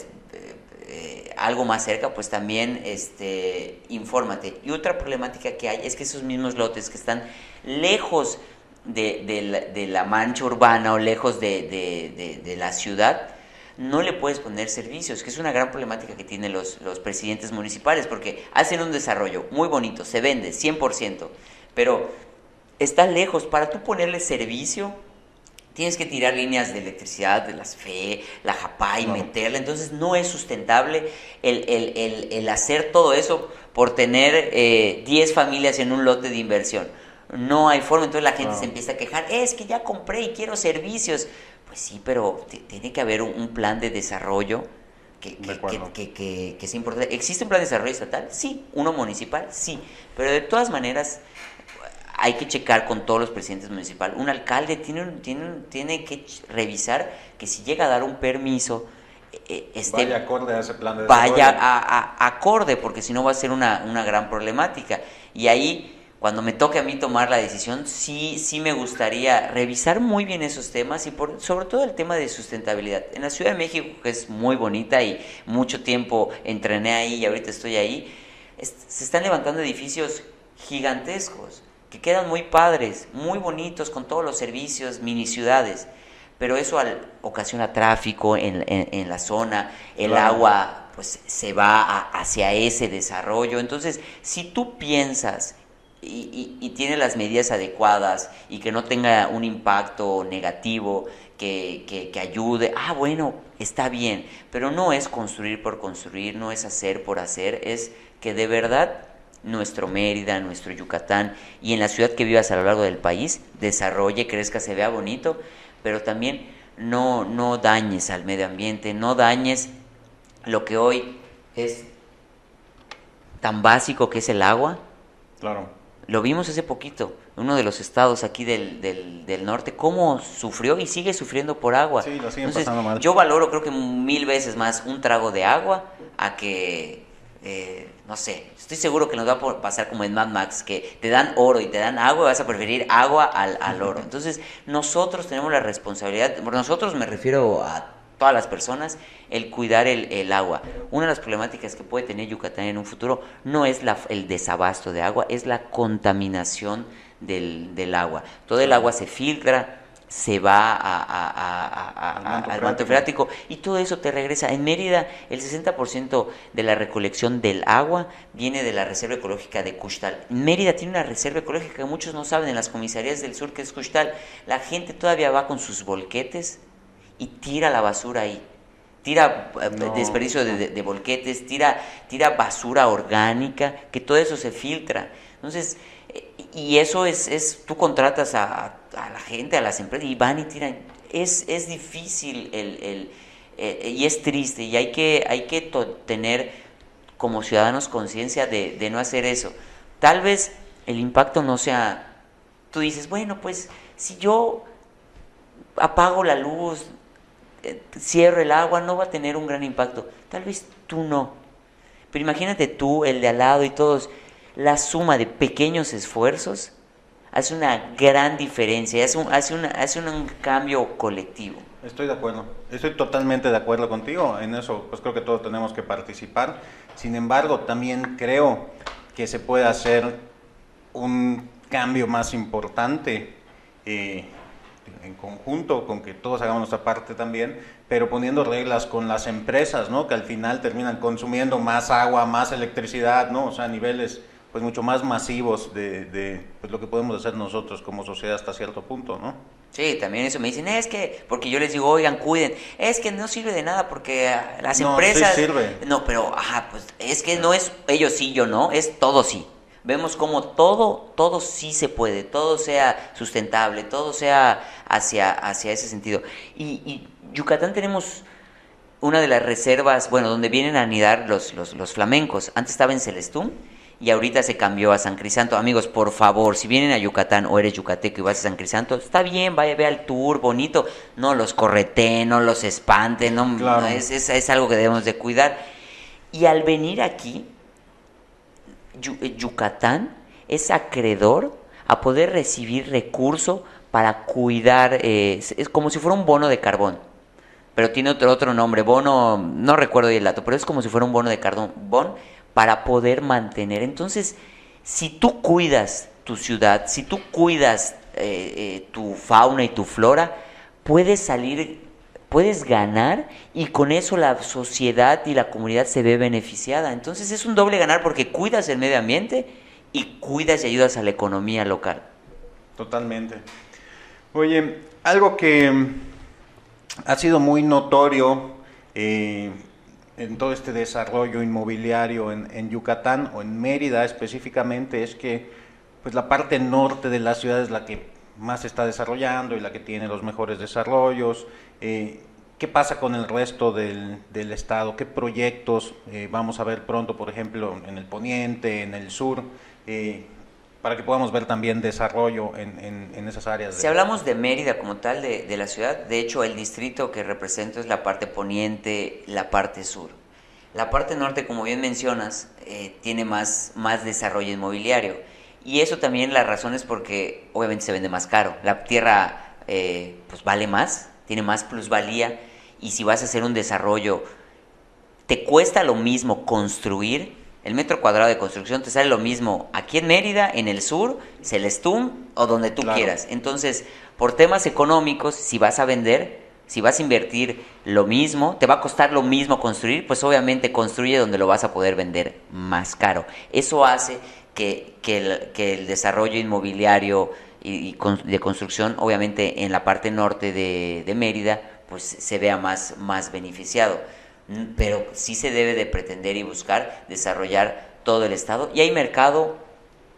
eh, algo más cerca, pues también este, infórmate. Y otra problemática que hay es que esos mismos lotes que están lejos de, la, mancha urbana o lejos de, la ciudad, no le puedes poner servicios, que es una gran problemática que tienen los, los presidentes municipales, porque hacen un desarrollo muy bonito, se vende 100%, pero está lejos. Para tú ponerle servicio, tienes que tirar líneas de electricidad de las FE, la JAPA y meterla. Entonces no es sustentable el, hacer todo eso por tener 10 eh, familias en un lote de inversión. No hay forma, entonces la gente se empieza a quejar, es que ya compré y quiero servicios. Pues sí, pero tiene que haber un, plan de desarrollo que, que, que, que, es importante. ¿Existe un plan de desarrollo estatal? Sí. ¿Uno municipal? Sí. Pero de todas maneras, hay que checar con todos los presidentes municipales. Un alcalde tiene, tiene, tiene que revisar que si llega a dar un permiso, eh, este, vaya acorde a ese plan de vaya desarrollo. a, a- acorde, porque si no va a ser una, una gran problemática. Y ahí, cuando me toque a mí tomar la decisión, sí, sí me gustaría revisar muy bien esos temas y por, sobre todo el tema de sustentabilidad. En la Ciudad de México, que es muy bonita y mucho tiempo entrené ahí y ahorita estoy ahí, es- se están levantando edificios gigantescos que quedan muy padres, muy bonitos, con todos los servicios, mini ciudades. Pero eso al- ocasiona tráfico en, en- en la zona, el Claro. agua pues se va a- hacia ese desarrollo. Entonces, si tú piensas y, y, y tiene las medidas adecuadas y que no tenga un impacto negativo, que, que, que ayude, ah, bueno, está bien, pero no es construir por construir, no es hacer por hacer, es que de verdad nuestro Mérida, nuestro Yucatán y en la ciudad que vivas a lo largo del país desarrolle, crezca, se vea bonito, pero también no, no dañes al medio ambiente, no dañes lo que hoy es tan básico que es el agua. Claro. Lo vimos hace poquito, uno de los estados aquí del, del, del norte, cómo sufrió y sigue sufriendo por agua. Sí, lo siguen Entonces, pasando mal. yo valoro creo que mil veces más un trago de agua a que, eh, no sé, estoy seguro que nos va a pasar como en Mad Max, que te dan oro y te dan agua, vas a preferir agua al, al oro. *laughs* Entonces, nosotros tenemos la responsabilidad, por nosotros me refiero a todas las personas, el cuidar el, el agua. Una de las problemáticas que puede tener Yucatán en un futuro no es la, el desabasto de agua, es la contaminación del, del agua. Todo el agua se filtra, se va a- Al manto freático. y todo eso te regresa. En Mérida, el 60% de la recolección del agua viene de la Reserva Ecológica de Cuxtal. Mérida tiene una reserva ecológica que muchos no saben en las comisarías del sur, que es Cuxtal. La gente todavía va con sus volquetes y tira la basura ahí. Tira eh, No. desperdicio de, de- de volquetes, tira, tira basura orgánica, que todo eso se filtra. Entonces, y eso es, es tú contratas a, a la gente, a las empresas, y van y tiran. Es, es difícil el, el- eh, y es triste, y hay que, hay que tener como ciudadanos conciencia de, de no hacer eso. Tal vez el impacto no sea, tú dices, bueno, pues si yo apago la luz, eh, cierro el agua, no va a tener un gran impacto. Tal vez tú no. Pero imagínate tú, el de al lado y todos, la suma de pequeños esfuerzos hace una gran diferencia, hace un, hace hace un cambio colectivo. Estoy de acuerdo, estoy totalmente de acuerdo contigo, en eso pues creo que todos tenemos que participar. Sin embargo, también creo que se puede hacer un cambio más importante eh, en conjunto, con que todos hagamos nuestra parte también, pero poniendo reglas con las empresas, ¿no? Que al final terminan consumiendo más agua, más electricidad, ¿no? O sea, niveles pues mucho más masivos de, de, pues, lo que podemos hacer nosotros como sociedad hasta cierto punto, ¿no? Sí, también eso me dicen, es que, porque yo les digo, oigan, cuiden, es que no sirve de nada porque las No, sí empresas... sirve. No, pero, ajá, pues es que no es ellos sí, yo no, es todo sí. Vemos como todo, todo sí se puede, todo sea sustentable, todo sea hacia, hacia ese sentido. Y, y Yucatán tenemos una de las reservas, bueno, donde vienen a anidar los, los, los flamencos. Antes estaba en Celestún y ahorita se cambió a San Crisanto. Amigos, por favor, si vienen a Yucatán o eres yucateco y vas a San Crisanto, está bien, vaya, ve al tour, bonito. No los correteen, no los espanten, no, Claro. no, es, es, es algo que debemos de cuidar. Y al venir aquí, eh, Yucatán es acreedor a poder recibir recurso para cuidar, eh, es- es como si fuera un bono de carbón, pero tiene otro, otro nombre, bono, no recuerdo el dato, pero es como si fuera un bono de carbón para poder mantener. Entonces, si tú cuidas tu ciudad, si tú cuidas eh, eh, tu fauna y tu flora, puedes salir, puedes ganar y con eso la sociedad y la comunidad se ve beneficiada. Entonces es un doble ganar porque cuidas el medio ambiente y cuidas y ayudas a la economía local. Totalmente. Oye, algo que ha sido muy notorio eh, en todo este desarrollo inmobiliario en, Yucatán o en Mérida específicamente es que pues la parte norte de la ciudad es la que más se está desarrollando y la que tiene los mejores desarrollos. Eh, ¿Qué pasa con el resto del, del estado? ¿Qué proyectos eh, vamos a ver pronto, por ejemplo, en el poniente, en el sur? Eh, para que podamos ver también desarrollo en, en, esas áreas. Si hablamos de Mérida como tal, de, de, la ciudad, de hecho el distrito que represento es la parte poniente, la parte sur. La parte norte, como bien mencionas, eh, tiene más, más desarrollo inmobiliario. Y eso también la razón es porque obviamente se vende más caro. La tierra eh, pues vale más, tiene más plusvalía y si vas a hacer un desarrollo, te cuesta lo mismo construir el metro cuadrado de construcción te sale lo mismo aquí en Mérida, en el sur, Celestún o donde tú quieras. Entonces, por temas económicos, si vas a vender, si vas a invertir lo mismo, te va a costar lo mismo construir, pues obviamente construye donde lo vas a poder vender más caro. Eso hace que, el, desarrollo inmobiliario y, de construcción, obviamente en la parte norte de, de Mérida, pues se vea más, más beneficiado pero sí se debe de pretender y buscar desarrollar todo el Estado y hay mercado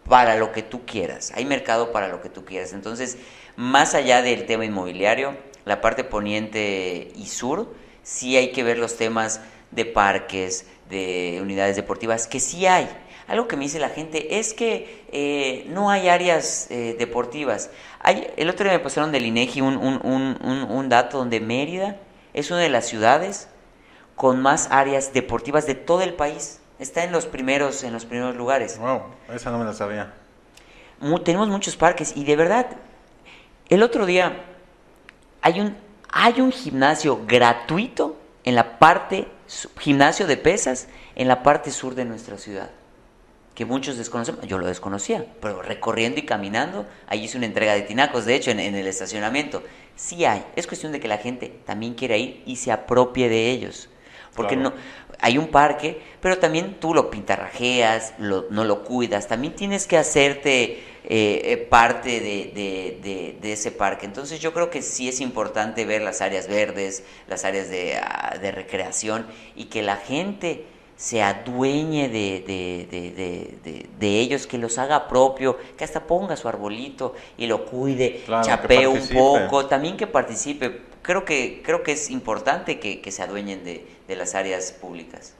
para lo que tú quieras, hay mercado para lo que tú quieras. Entonces, más allá del tema inmobiliario, la parte poniente y sur, sí hay que ver los temas de parques, de unidades deportivas, que sí hay. Algo que me dice la gente es que eh, no hay áreas eh, deportivas. Hay, el otro día me pasaron del INEGI un, un, un, un dato donde Mérida es una de las ciudades con más áreas deportivas de todo el país. Está en los primeros, en los primeros lugares. Wow, esa no me la sabía. tenemos muchos parques y de verdad, el otro día hay un, hay un gimnasio gratuito en la parte, gimnasio de pesas, en la parte sur de nuestra ciudad que muchos desconocemos, yo lo desconocía, pero recorriendo y caminando, ahí hice una entrega de tinacos, de hecho, en, en, el estacionamiento. Sí hay, es cuestión de que la gente también quiera ir y se apropie de ellos porque no hay un parque, pero también tú lo pintarrajeas, lo, no lo cuidas, también tienes que hacerte eh, eh, parte de, ese parque. Entonces yo creo que sí es importante ver las áreas verdes, las áreas ah, de, recreación y que la gente se adueñe de, de, ellos, que los haga propio, que hasta ponga su arbolito y lo cuide, chapee un poco, también que participe. Creo que, creo que es importante que, se adueñen de, las áreas públicas.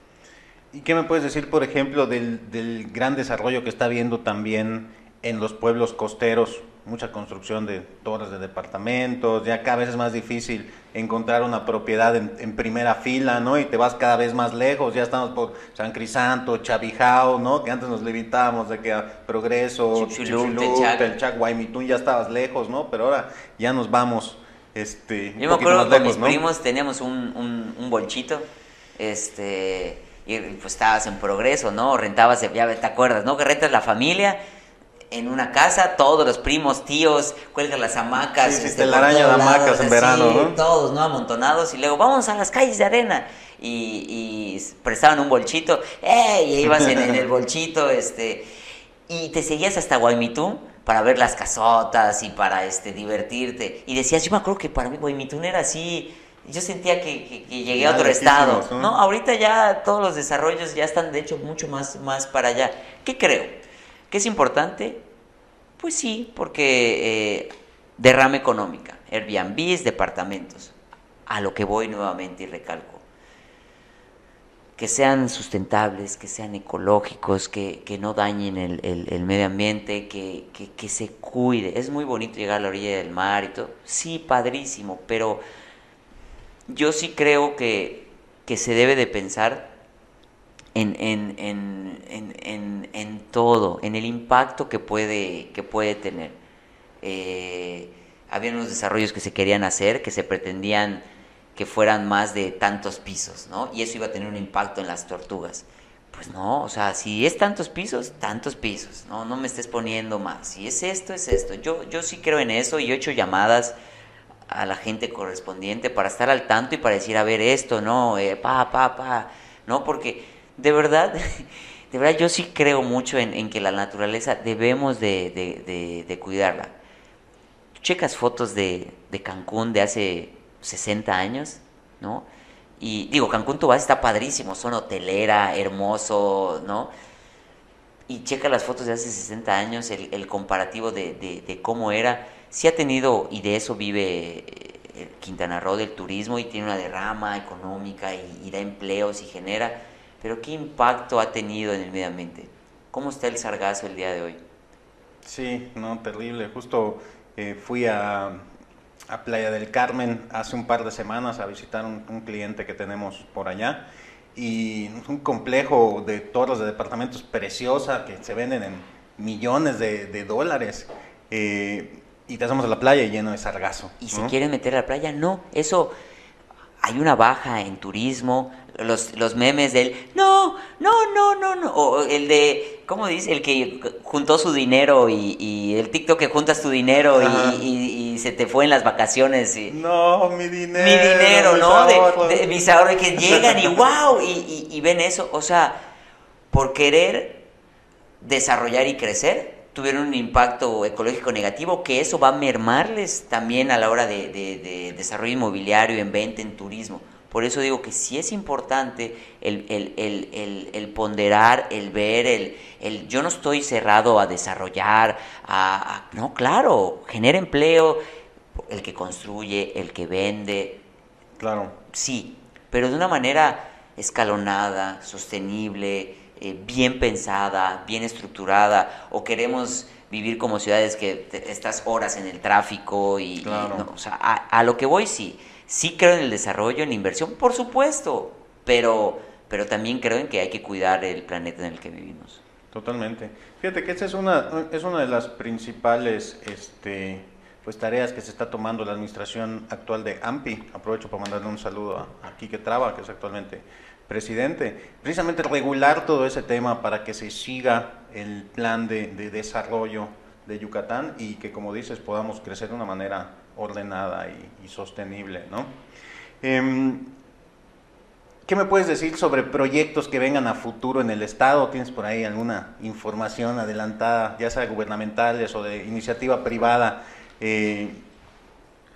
¿Y qué me puedes decir, por ejemplo, del, gran desarrollo que está habiendo también en los pueblos costeros? Mucha construcción de torres de departamentos, ya cada vez es más difícil encontrar una propiedad en, primera fila, ¿no? Y te vas cada vez más lejos, ya estamos por San Crisanto, Chavijao, ¿no? Que antes nos limitábamos de que a Progreso, Chichulú, Telchac, Guaymitún, ya estabas lejos, ¿no? Pero ahora ya nos vamos este, Yo me acuerdo con mis primos teníamos un, un, bolchito, este, y pues estabas en progreso, ¿no? Rentabas, ya te acuerdas, ¿no? Que rentas la familia en una casa, todos los primos, tíos, cuelgan las hamacas. Sí, este, la araña de hamacas en verano, ¿no? Todos, ¿no? Amontonados, y luego vamos a las calles de arena. Y, y prestaban un bolchito, ¡ey! Y ibas en, en, el bolchito, este, y te seguías hasta Guaymitú para ver las casotas y para este, divertirte. Y decías, yo me acuerdo que para mí Guaymitún era así, yo sentía que, llegué a otro estado. ¿no? Ahorita ya todos los desarrollos ya están de hecho mucho más, más para allá. ¿Qué creo? ¿Que es importante? Pues sí, porque eh, derrama económica, Airbnb, departamentos. A lo que voy nuevamente y recalco que sean sustentables, que sean ecológicos, que, no dañen el, medio ambiente, que, se cuide. Es muy bonito llegar a la orilla del mar y todo. Sí, padrísimo, pero yo sí creo que, se debe de pensar en, en, todo, en el impacto que puede, que puede tener. Eh, había unos desarrollos que se querían hacer, que se pretendían que fueran más de tantos pisos, ¿no? Y eso iba a tener un impacto en las tortugas. Pues no, o sea, si es tantos pisos, tantos pisos, no, no me estés poniendo más. Si es esto, es esto. Yo, yo sí creo en eso y he hecho llamadas a la gente correspondiente para estar al tanto y para decir, a ver, esto, no, eh, pa, pa, pa, no, porque de verdad, *laughs* de verdad yo sí creo mucho en, que la naturaleza debemos de, de, cuidarla. checas fotos de, de Cancún de hace 60 años, ¿no? Y digo, Cancún tú vas, está padrísimo, son hotelera, hermoso, ¿no? Y checa las fotos de hace 60 años, el, comparativo de, cómo era. Sí ha tenido, y de eso vive eh, Quintana Roo del turismo, y tiene una derrama económica, y, da empleos y genera. Pero ¿qué impacto ha tenido en el medio ambiente? ¿Cómo está el sargazo el día de hoy? Sí, no, terrible. Justo eh, fui a, a, Playa del Carmen hace un par de semanas a visitar un, un cliente que tenemos por allá y un complejo de torres de departamentos preciosa que se venden en millones de, de dólares. Eh, y te hacemos a la playa lleno de sargazo. ¿Y si quieren meter a la playa? No, eso hay una baja en turismo, los, los memes del no, no, no, no, no, o el de, ¿cómo dice? El que juntó su dinero y, y el TikTok que juntas tu dinero y, y, y, se te fue en las vacaciones. Y, no, mi dinero. Mi dinero, mis ¿no? Ahorros. De, de, mis ahorros que *laughs* llegan y wow, y, y ven eso, o sea, por querer desarrollar y crecer, tuvieron un impacto ecológico negativo, que eso va a mermarles también a la hora de, de, de desarrollo inmobiliario, en venta, en turismo. Por eso digo que sí es importante el, el, el, el ponderar, el ver, el, yo no estoy cerrado a desarrollar, a, a, no, claro, genera empleo, el que construye, el que vende. Claro. Sí, pero de una manera escalonada, sostenible, eh, bien pensada, bien estructurada, o queremos vivir como ciudades que te, estás horas en el tráfico y, claro. y no, o sea, a, a, lo que voy sí, sí creo en el desarrollo, en la inversión, por supuesto, pero, pero también creo en que hay que cuidar el planeta en el que vivimos. Totalmente. Fíjate que esa es una, es una de las principales este, pues, tareas que se está tomando la administración actual de AMPI. Aprovecho para mandarle un saludo a, a Quique Traba, que es actualmente presidente, precisamente regular todo ese tema para que se siga el plan de, de, desarrollo de Yucatán y que, como dices, podamos crecer de una manera ordenada y, sostenible. ¿no? Eh, ¿Qué me puedes decir sobre proyectos que vengan a futuro en el Estado? ¿Tienes por ahí alguna información adelantada, ya sea gubernamentales o de iniciativa privada? Eh,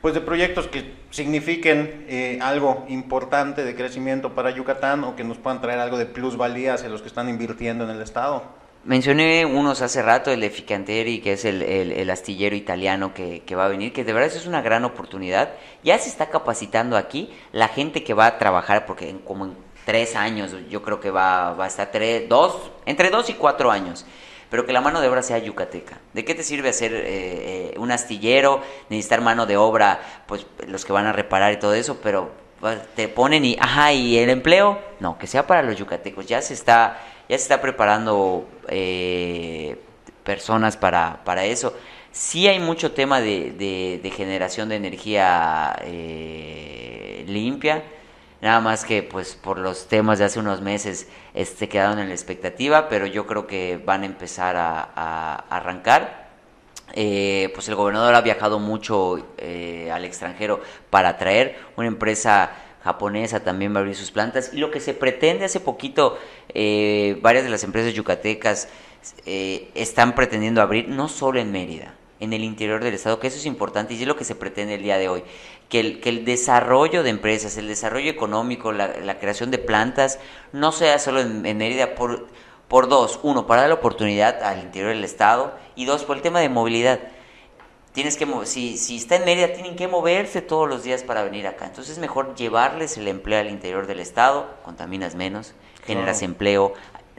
pues de proyectos que signifiquen eh, algo importante de crecimiento para Yucatán o que nos puedan traer algo de plusvalía hacia los que están invirtiendo en el Estado. Mencioné unos hace rato, el de que es el, astillero italiano que, va a venir, que de verdad es una gran oportunidad. Ya se está capacitando aquí la gente que va a trabajar, porque en, como en tres años, yo creo que va, va a estar tres, dos, entre dos y cuatro años pero que la mano de obra sea yucateca. ¿De qué te sirve hacer eh, un astillero, necesitar mano de obra, pues los que van a reparar y todo eso, pero te ponen y, ajá, y el empleo, no, que sea para los yucatecos, ya se está, ya se está preparando eh, personas para, para eso. Sí hay mucho tema de, de, de generación de energía eh, limpia, nada más que pues por los temas de hace unos meses este, quedaron en la expectativa, pero yo creo que van a empezar a, arrancar. Eh, pues el gobernador ha viajado mucho eh, al extranjero para traer una empresa japonesa también va a abrir sus plantas y lo que se pretende hace poquito eh, varias de las empresas yucatecas eh, están pretendiendo abrir no solo en Mérida en el interior del estado que eso es importante y es lo que se pretende el día de hoy que el, que el desarrollo de empresas, el desarrollo económico, la, la creación de plantas, no sea solo en, en, Mérida por, por dos. Uno, para dar la oportunidad al interior del Estado y dos, por el tema de movilidad. Tienes que, si, si está en Mérida, tienen que moverse todos los días para venir acá. Entonces es mejor llevarles el empleo al interior del Estado, contaminas menos, generas empleo,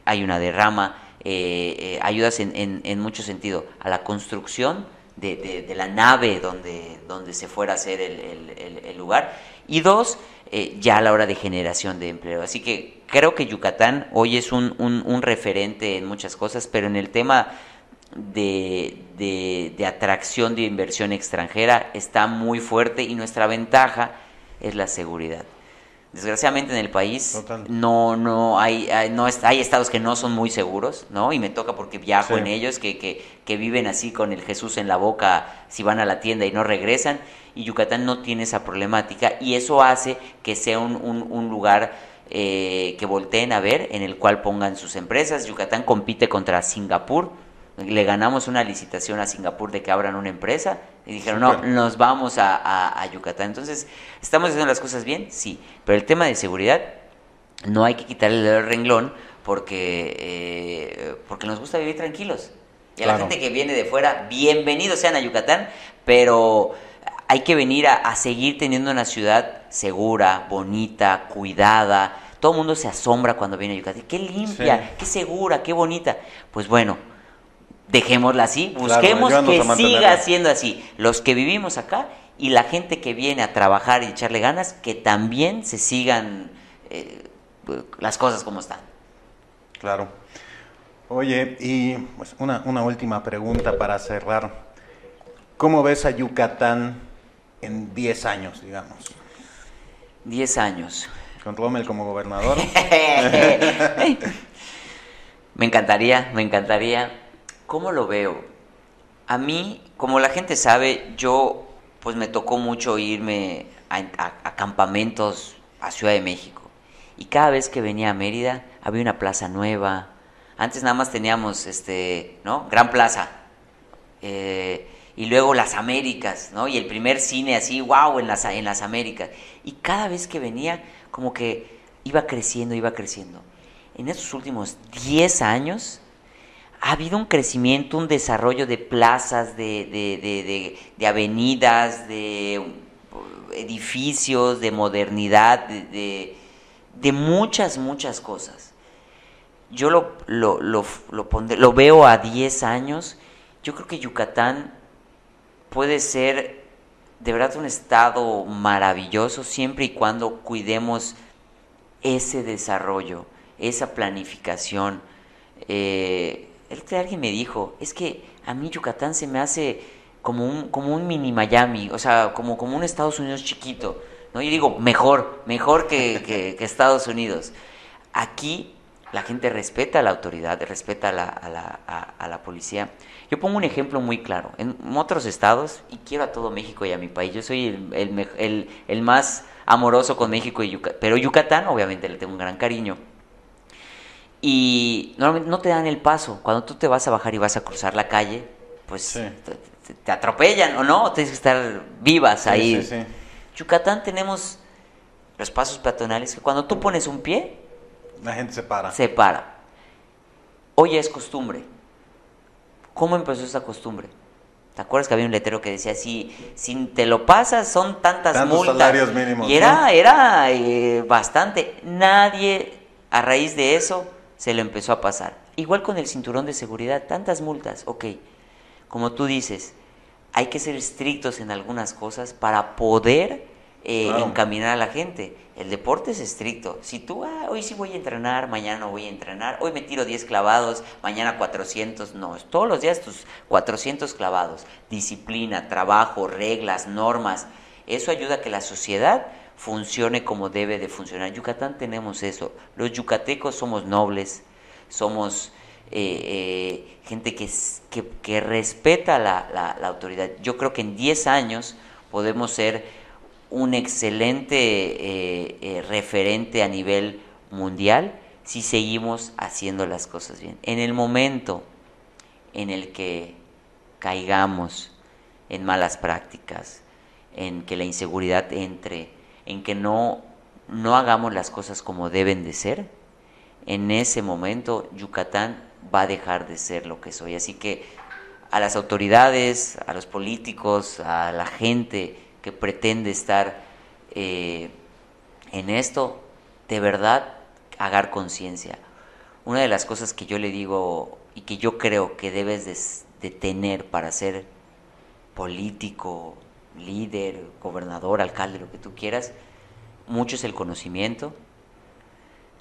hay una derrama, eh, eh, ayudas en, en, en mucho sentido a la construcción de, la nave donde, donde se fuera a hacer el, lugar. Y dos, eh, ya a la hora de generación de empleo. Así que creo que Yucatán hoy es un, un, referente en muchas cosas, pero en el tema de, de, atracción de inversión extranjera está muy fuerte y nuestra ventaja es la seguridad. Desgraciadamente en el país Total. no no hay, hay, no hay estados que no son muy seguros, ¿no? Y me toca porque viajo sí. en ellos que, que, que, viven así con el Jesús en la boca si van a la tienda y no regresan. Y Yucatán no tiene esa problemática y eso hace que sea un, un, un lugar eh, que volteen a ver, en el cual pongan sus empresas. Yucatán compite contra Singapur, le ganamos una licitación a Singapur de que abran una empresa y dijeron, no, nos vamos a, a, a, Yucatán. Entonces, ¿estamos haciendo las cosas bien? Sí, pero el tema de seguridad no hay que quitarle el renglón porque, eh, porque nos gusta vivir tranquilos. Y a claro. la gente que viene de fuera, bienvenidos sean a Yucatán, pero hay que venir a, a seguir teniendo una ciudad segura, bonita, cuidada. Todo el mundo se asombra cuando viene a Yucatán. Qué limpia, sí. qué segura, qué bonita. Pues bueno, dejémosla así, busquemos que siga siendo así. Los que vivimos acá y la gente que viene a trabajar y echarle ganas, que también se sigan eh, las cosas como están. Claro. Oye, y pues una, una última pregunta para cerrar. ¿Cómo ves a Yucatán en 10 años, digamos? 10 años. ¿Con Rommel como gobernador? *laughs* *laughs* me encantaría, me encantaría. ¿Cómo lo veo? A mí, como la gente sabe, yo pues me tocó mucho irme a, campamentos a Ciudad de México. Y cada vez que venía a Mérida había una plaza nueva. Antes nada más teníamos, este, ¿no? Gran Plaza. Eh, y luego las Américas, ¿no? Y el primer cine así, wow, en las, en las Américas. Y cada vez que venía, como que iba creciendo, iba creciendo. En estos últimos 10 años ha habido un crecimiento, un desarrollo de plazas, de, de, de, avenidas, de edificios, de modernidad, de, muchas, muchas cosas. Yo lo, lo, lo, lo, lo veo a 10 años. Yo creo que Yucatán puede ser de verdad un estado maravilloso siempre y cuando cuidemos ese desarrollo, esa planificación. Eh, el que alguien me dijo, es que a mí Yucatán se me hace como un, como un mini Miami, o sea, como, como un Estados Unidos chiquito. ¿no? Yo digo, mejor, mejor que, que Estados Unidos. Aquí la gente respeta a la autoridad, respeta a la, a la, a, la policía. Yo pongo un ejemplo muy claro. En otros estados, y quiero a todo México y a mi país, yo soy el, el, el, más amoroso con México y Yucatán, pero Yucatán obviamente le tengo un gran cariño. Y normalmente no te dan el paso. Cuando tú te vas a bajar y vas a cruzar la calle, pues te, atropellan o no, tienes que estar vivas ahí. Yucatán tenemos los pasos peatonales que cuando tú pones un pie, la gente se para. Se para. Hoy es costumbre. ¿Cómo empezó esa costumbre? ¿Te acuerdas que había un letrero que decía si, si te lo pasas son tantas Tantos multas? salarios mínimos. Y era, era eh, bastante. Nadie a raíz de eso se lo empezó a pasar. Igual con el cinturón de seguridad, tantas multas. Ok, como tú dices, hay que ser estrictos en algunas cosas para poder eh, encaminar a la gente. El deporte es estricto. Si tú, ah, hoy sí voy a entrenar, mañana no voy a entrenar, hoy me tiro 10 clavados, mañana 400, no, todos los días tus 400 clavados. Disciplina, trabajo, reglas, normas. Eso ayuda a que la sociedad funcione como debe de funcionar. En Yucatán tenemos eso. Los yucatecos somos nobles, somos eh, eh, gente que, que, respeta la, la, autoridad. Yo creo que en 10 años podemos ser un excelente eh, referente a nivel mundial si seguimos haciendo las cosas bien. En el momento en el que caigamos en malas prácticas, en que la inseguridad entre, en que no, no hagamos las cosas como deben de ser, en ese momento Yucatán va a dejar de ser lo que soy. Así que a las autoridades, a los políticos, a la gente, que pretende estar eh, en esto, de verdad, hagar conciencia. Una de las cosas que yo le digo y que yo creo que debes de, tener para ser político, líder, gobernador, alcalde, lo que tú quieras, mucho es el conocimiento,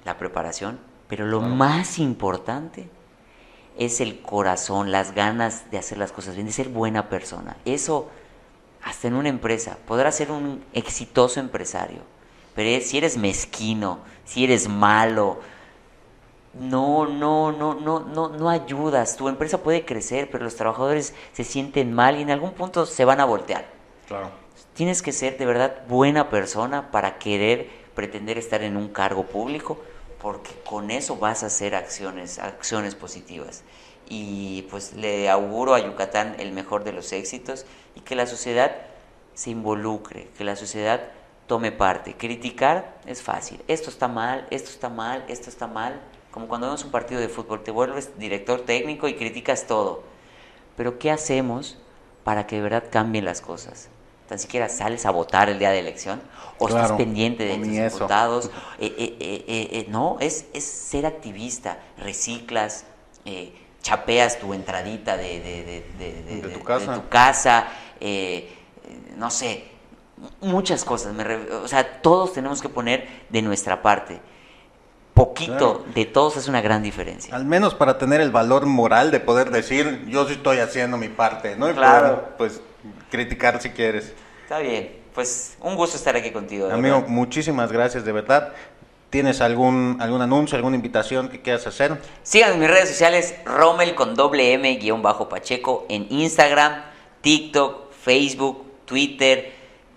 la preparación, pero lo más importante es el corazón, las ganas de hacer las cosas bien, de ser buena persona. Eso hasta en una empresa, podrás ser un exitoso empresario, pero si eres mezquino, si eres malo, no, no, no, no, no, no ayudas. Tu empresa puede crecer, pero los trabajadores se sienten mal y en algún punto se van a voltear. Claro. Tienes que ser de verdad buena persona para querer pretender estar en un cargo público, porque con eso vas a hacer acciones, acciones positivas y pues le auguro a Yucatán el mejor de los éxitos y que la sociedad se involucre, que la sociedad tome parte. Criticar es fácil. Esto está mal, esto está mal, esto está mal. Como cuando vemos un partido de fútbol, te vuelves director técnico y criticas todo. Pero ¿qué hacemos para que de verdad cambien las cosas? Tan siquiera sales a votar el día de elección o estás pendiente de tus diputados. Eh, eh, eh, no, es, es ser activista, reciclas, chapeas tu entradita de, de, de, De tu casa. tu casa, eh, no sé, muchas cosas. me re- o sea, todos tenemos que poner de nuestra parte. Poquito Claro. de todos es una gran diferencia. Al menos para tener el valor moral de poder decir, yo sí estoy haciendo mi parte, ¿no? Y Claro. poder, pues, criticar si quieres. Está bien, pues un gusto estar aquí contigo. Amigo, verdad. muchísimas gracias, de verdad. ¿Tienes algún, algún anuncio, alguna invitación que quieras hacer? Síganme en mis redes sociales, Rommel con doble M guion bajo Pacheco en Instagram, TikTok, Facebook, Twitter,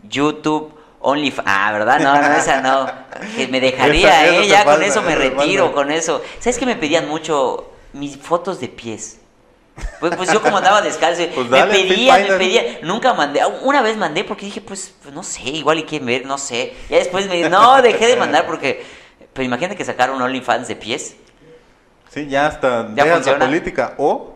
YouTube, OnlyFans. Ah, ¿verdad? No, no, esa no. Que me *laughs* dejaría, ¿eh? Ya con eso me eso retiro, con eso. ¿Sabes que me pedían mucho mis fotos de pies? Pues, pues yo como andaba descalzo, *laughs* Pues me pedían, me pedían, nunca mandé, una vez mandé porque dije, pues, pues, no sé, igual y quieren ver, no sé. Ya después me no, dejé de mandar porque, pero imagínate que sacaron OnlyFans de pies. Sí, ya hasta ¿Ya dejas la política. O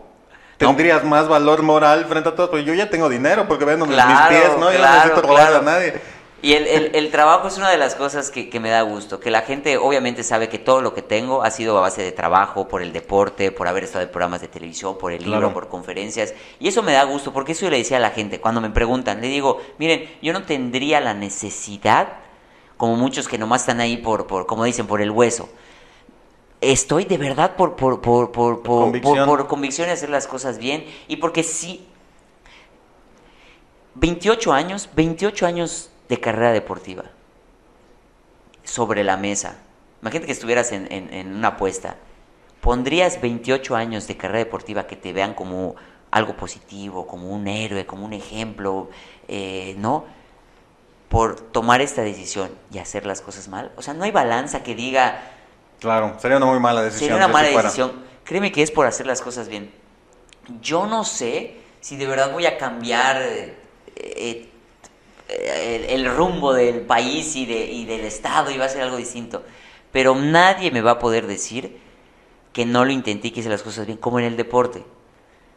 tendrías más valor moral frente a todos, porque yo ya tengo dinero porque vendo mis- pies, ¿no? Yo no necesito robar claro. a nadie. Y el, el- el trabajo es una de las cosas que, que me da gusto, que la gente obviamente sabe que todo lo que tengo ha sido a base de trabajo, por el deporte, por haber estado en programas de televisión, por el libro, Claro. por conferencias. Y eso me da gusto, porque eso yo le decía a la gente cuando me preguntan, le digo, miren, yo no tendría la necesidad, como muchos que nomás están ahí por, por como dicen, por el hueso. Estoy de verdad por, por, por, por, por, Convicción. por- por convicción de hacer las cosas bien y porque sí, 28 años, 28 años de carrera deportiva sobre la mesa. Imagínate que estuvieras en, en- en una apuesta. ¿Pondrías 28 años de carrera deportiva que te vean como algo positivo, como un héroe, como un ejemplo, eh, ¿no? Por tomar esta decisión y hacer las cosas mal. O sea, no hay balanza que diga, Claro, sería una muy mala decisión. Sería una mala fuera. decisión. Créeme que es por hacer las cosas bien. Yo no sé si de verdad voy a cambiar eh, eh, el, el rumbo del país y, de- y del Estado va a ser algo distinto. Pero nadie me va a poder decir que no lo intenté y que hice las cosas bien, como en el deporte.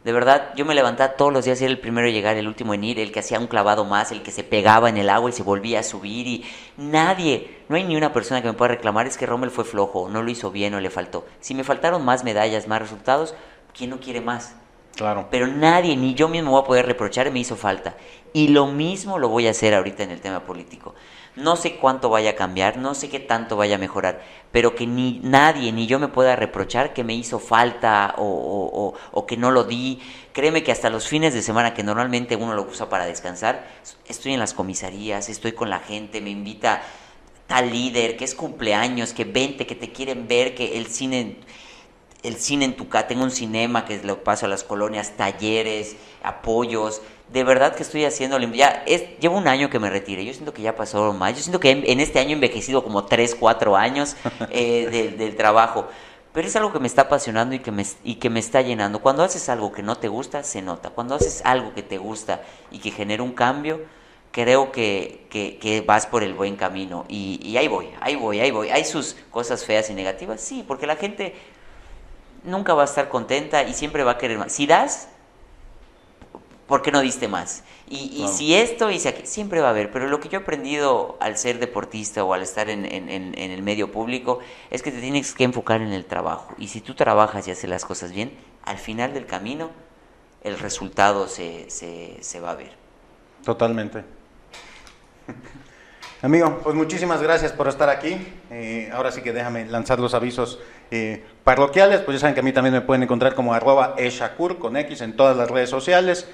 De verdad, yo me levantaba todos los días era el primero en llegar, el último en ir, el que hacía un clavado más, el que se pegaba en el agua y se volvía a subir y nadie, no hay ni una persona que me pueda reclamar es que Rommel fue flojo, no lo hizo bien o le faltó. Si me faltaron más medallas, más resultados, ¿quién no quiere más? Claro. Pero nadie, ni yo mismo voy a poder reprochar, me hizo falta. Y lo mismo lo voy a hacer ahorita en el tema político. No sé cuánto vaya a cambiar, no sé qué tanto vaya a mejorar, pero que ni nadie, ni yo me pueda reprochar que me hizo falta o, o- o- o que no lo di. Créeme que hasta los fines de semana, que normalmente uno lo usa para descansar, estoy en las comisarías, estoy con la gente, me invita tal líder, que es cumpleaños, que vente, que te quieren ver, que el cine el cine en tu casa, tengo un cinema que lo paso a las colonias, talleres, apoyos. De verdad que estoy haciendo, ya es, llevo un año que me retiré, yo siento que ya pasó más, yo siento que en, en este año he envejecido como 3, 4 años *laughs* eh, del- del trabajo, pero es algo que me está apasionando y que, me, y que me está llenando. Cuando haces algo que no te gusta, se nota. Cuando haces algo que te gusta y que genera un cambio, creo que, que- que vas por el buen camino. Y, y ahí voy, ahí voy, ahí voy. ¿Hay sus cosas feas y negativas? Sí, porque la gente nunca va a estar contenta y siempre va a querer más. Si das, ¿por qué no diste más? Y, y si esto y si aqu- siempre va a haber. Pero lo que yo he aprendido al ser deportista o al estar en, en- en- en el medio público es que te tienes que enfocar en el trabajo. Y si tú trabajas y haces las cosas bien, al final del camino el resultado se, se, se va a ver. Totalmente. *laughs* Amigo, pues muchísimas gracias por estar aquí. Eh, ahora sí que déjame lanzar los avisos eh, parroquiales. Pues ya saben que a mí también me pueden encontrar como arroba eshakur con X en todas las redes sociales.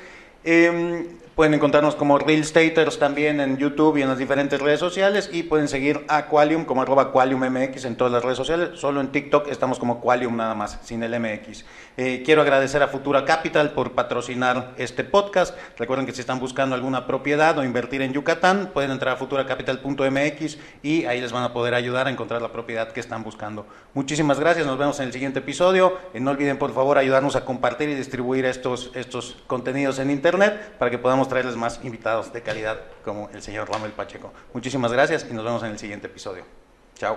Eh, pueden encontrarnos como Real Staters también en YouTube y en las diferentes redes sociales. Y pueden seguir a Qualium como arroba QualiumMX en todas las redes sociales. Solo en TikTok estamos como Qualium nada más, sin el MX. Eh, quiero agradecer a Futura Capital por patrocinar este podcast. Recuerden que si están buscando alguna propiedad o invertir en Yucatán, pueden entrar a futuracapital.mx y ahí les van a poder ayudar a encontrar la propiedad que están buscando. Muchísimas gracias, nos vemos en el siguiente episodio. Eh, no olviden por favor ayudarnos a compartir y distribuir estos, estos contenidos en internet para que podamos traerles más invitados de calidad como el señor Ramel Pacheco. Muchísimas gracias y nos vemos en el siguiente episodio. Chao.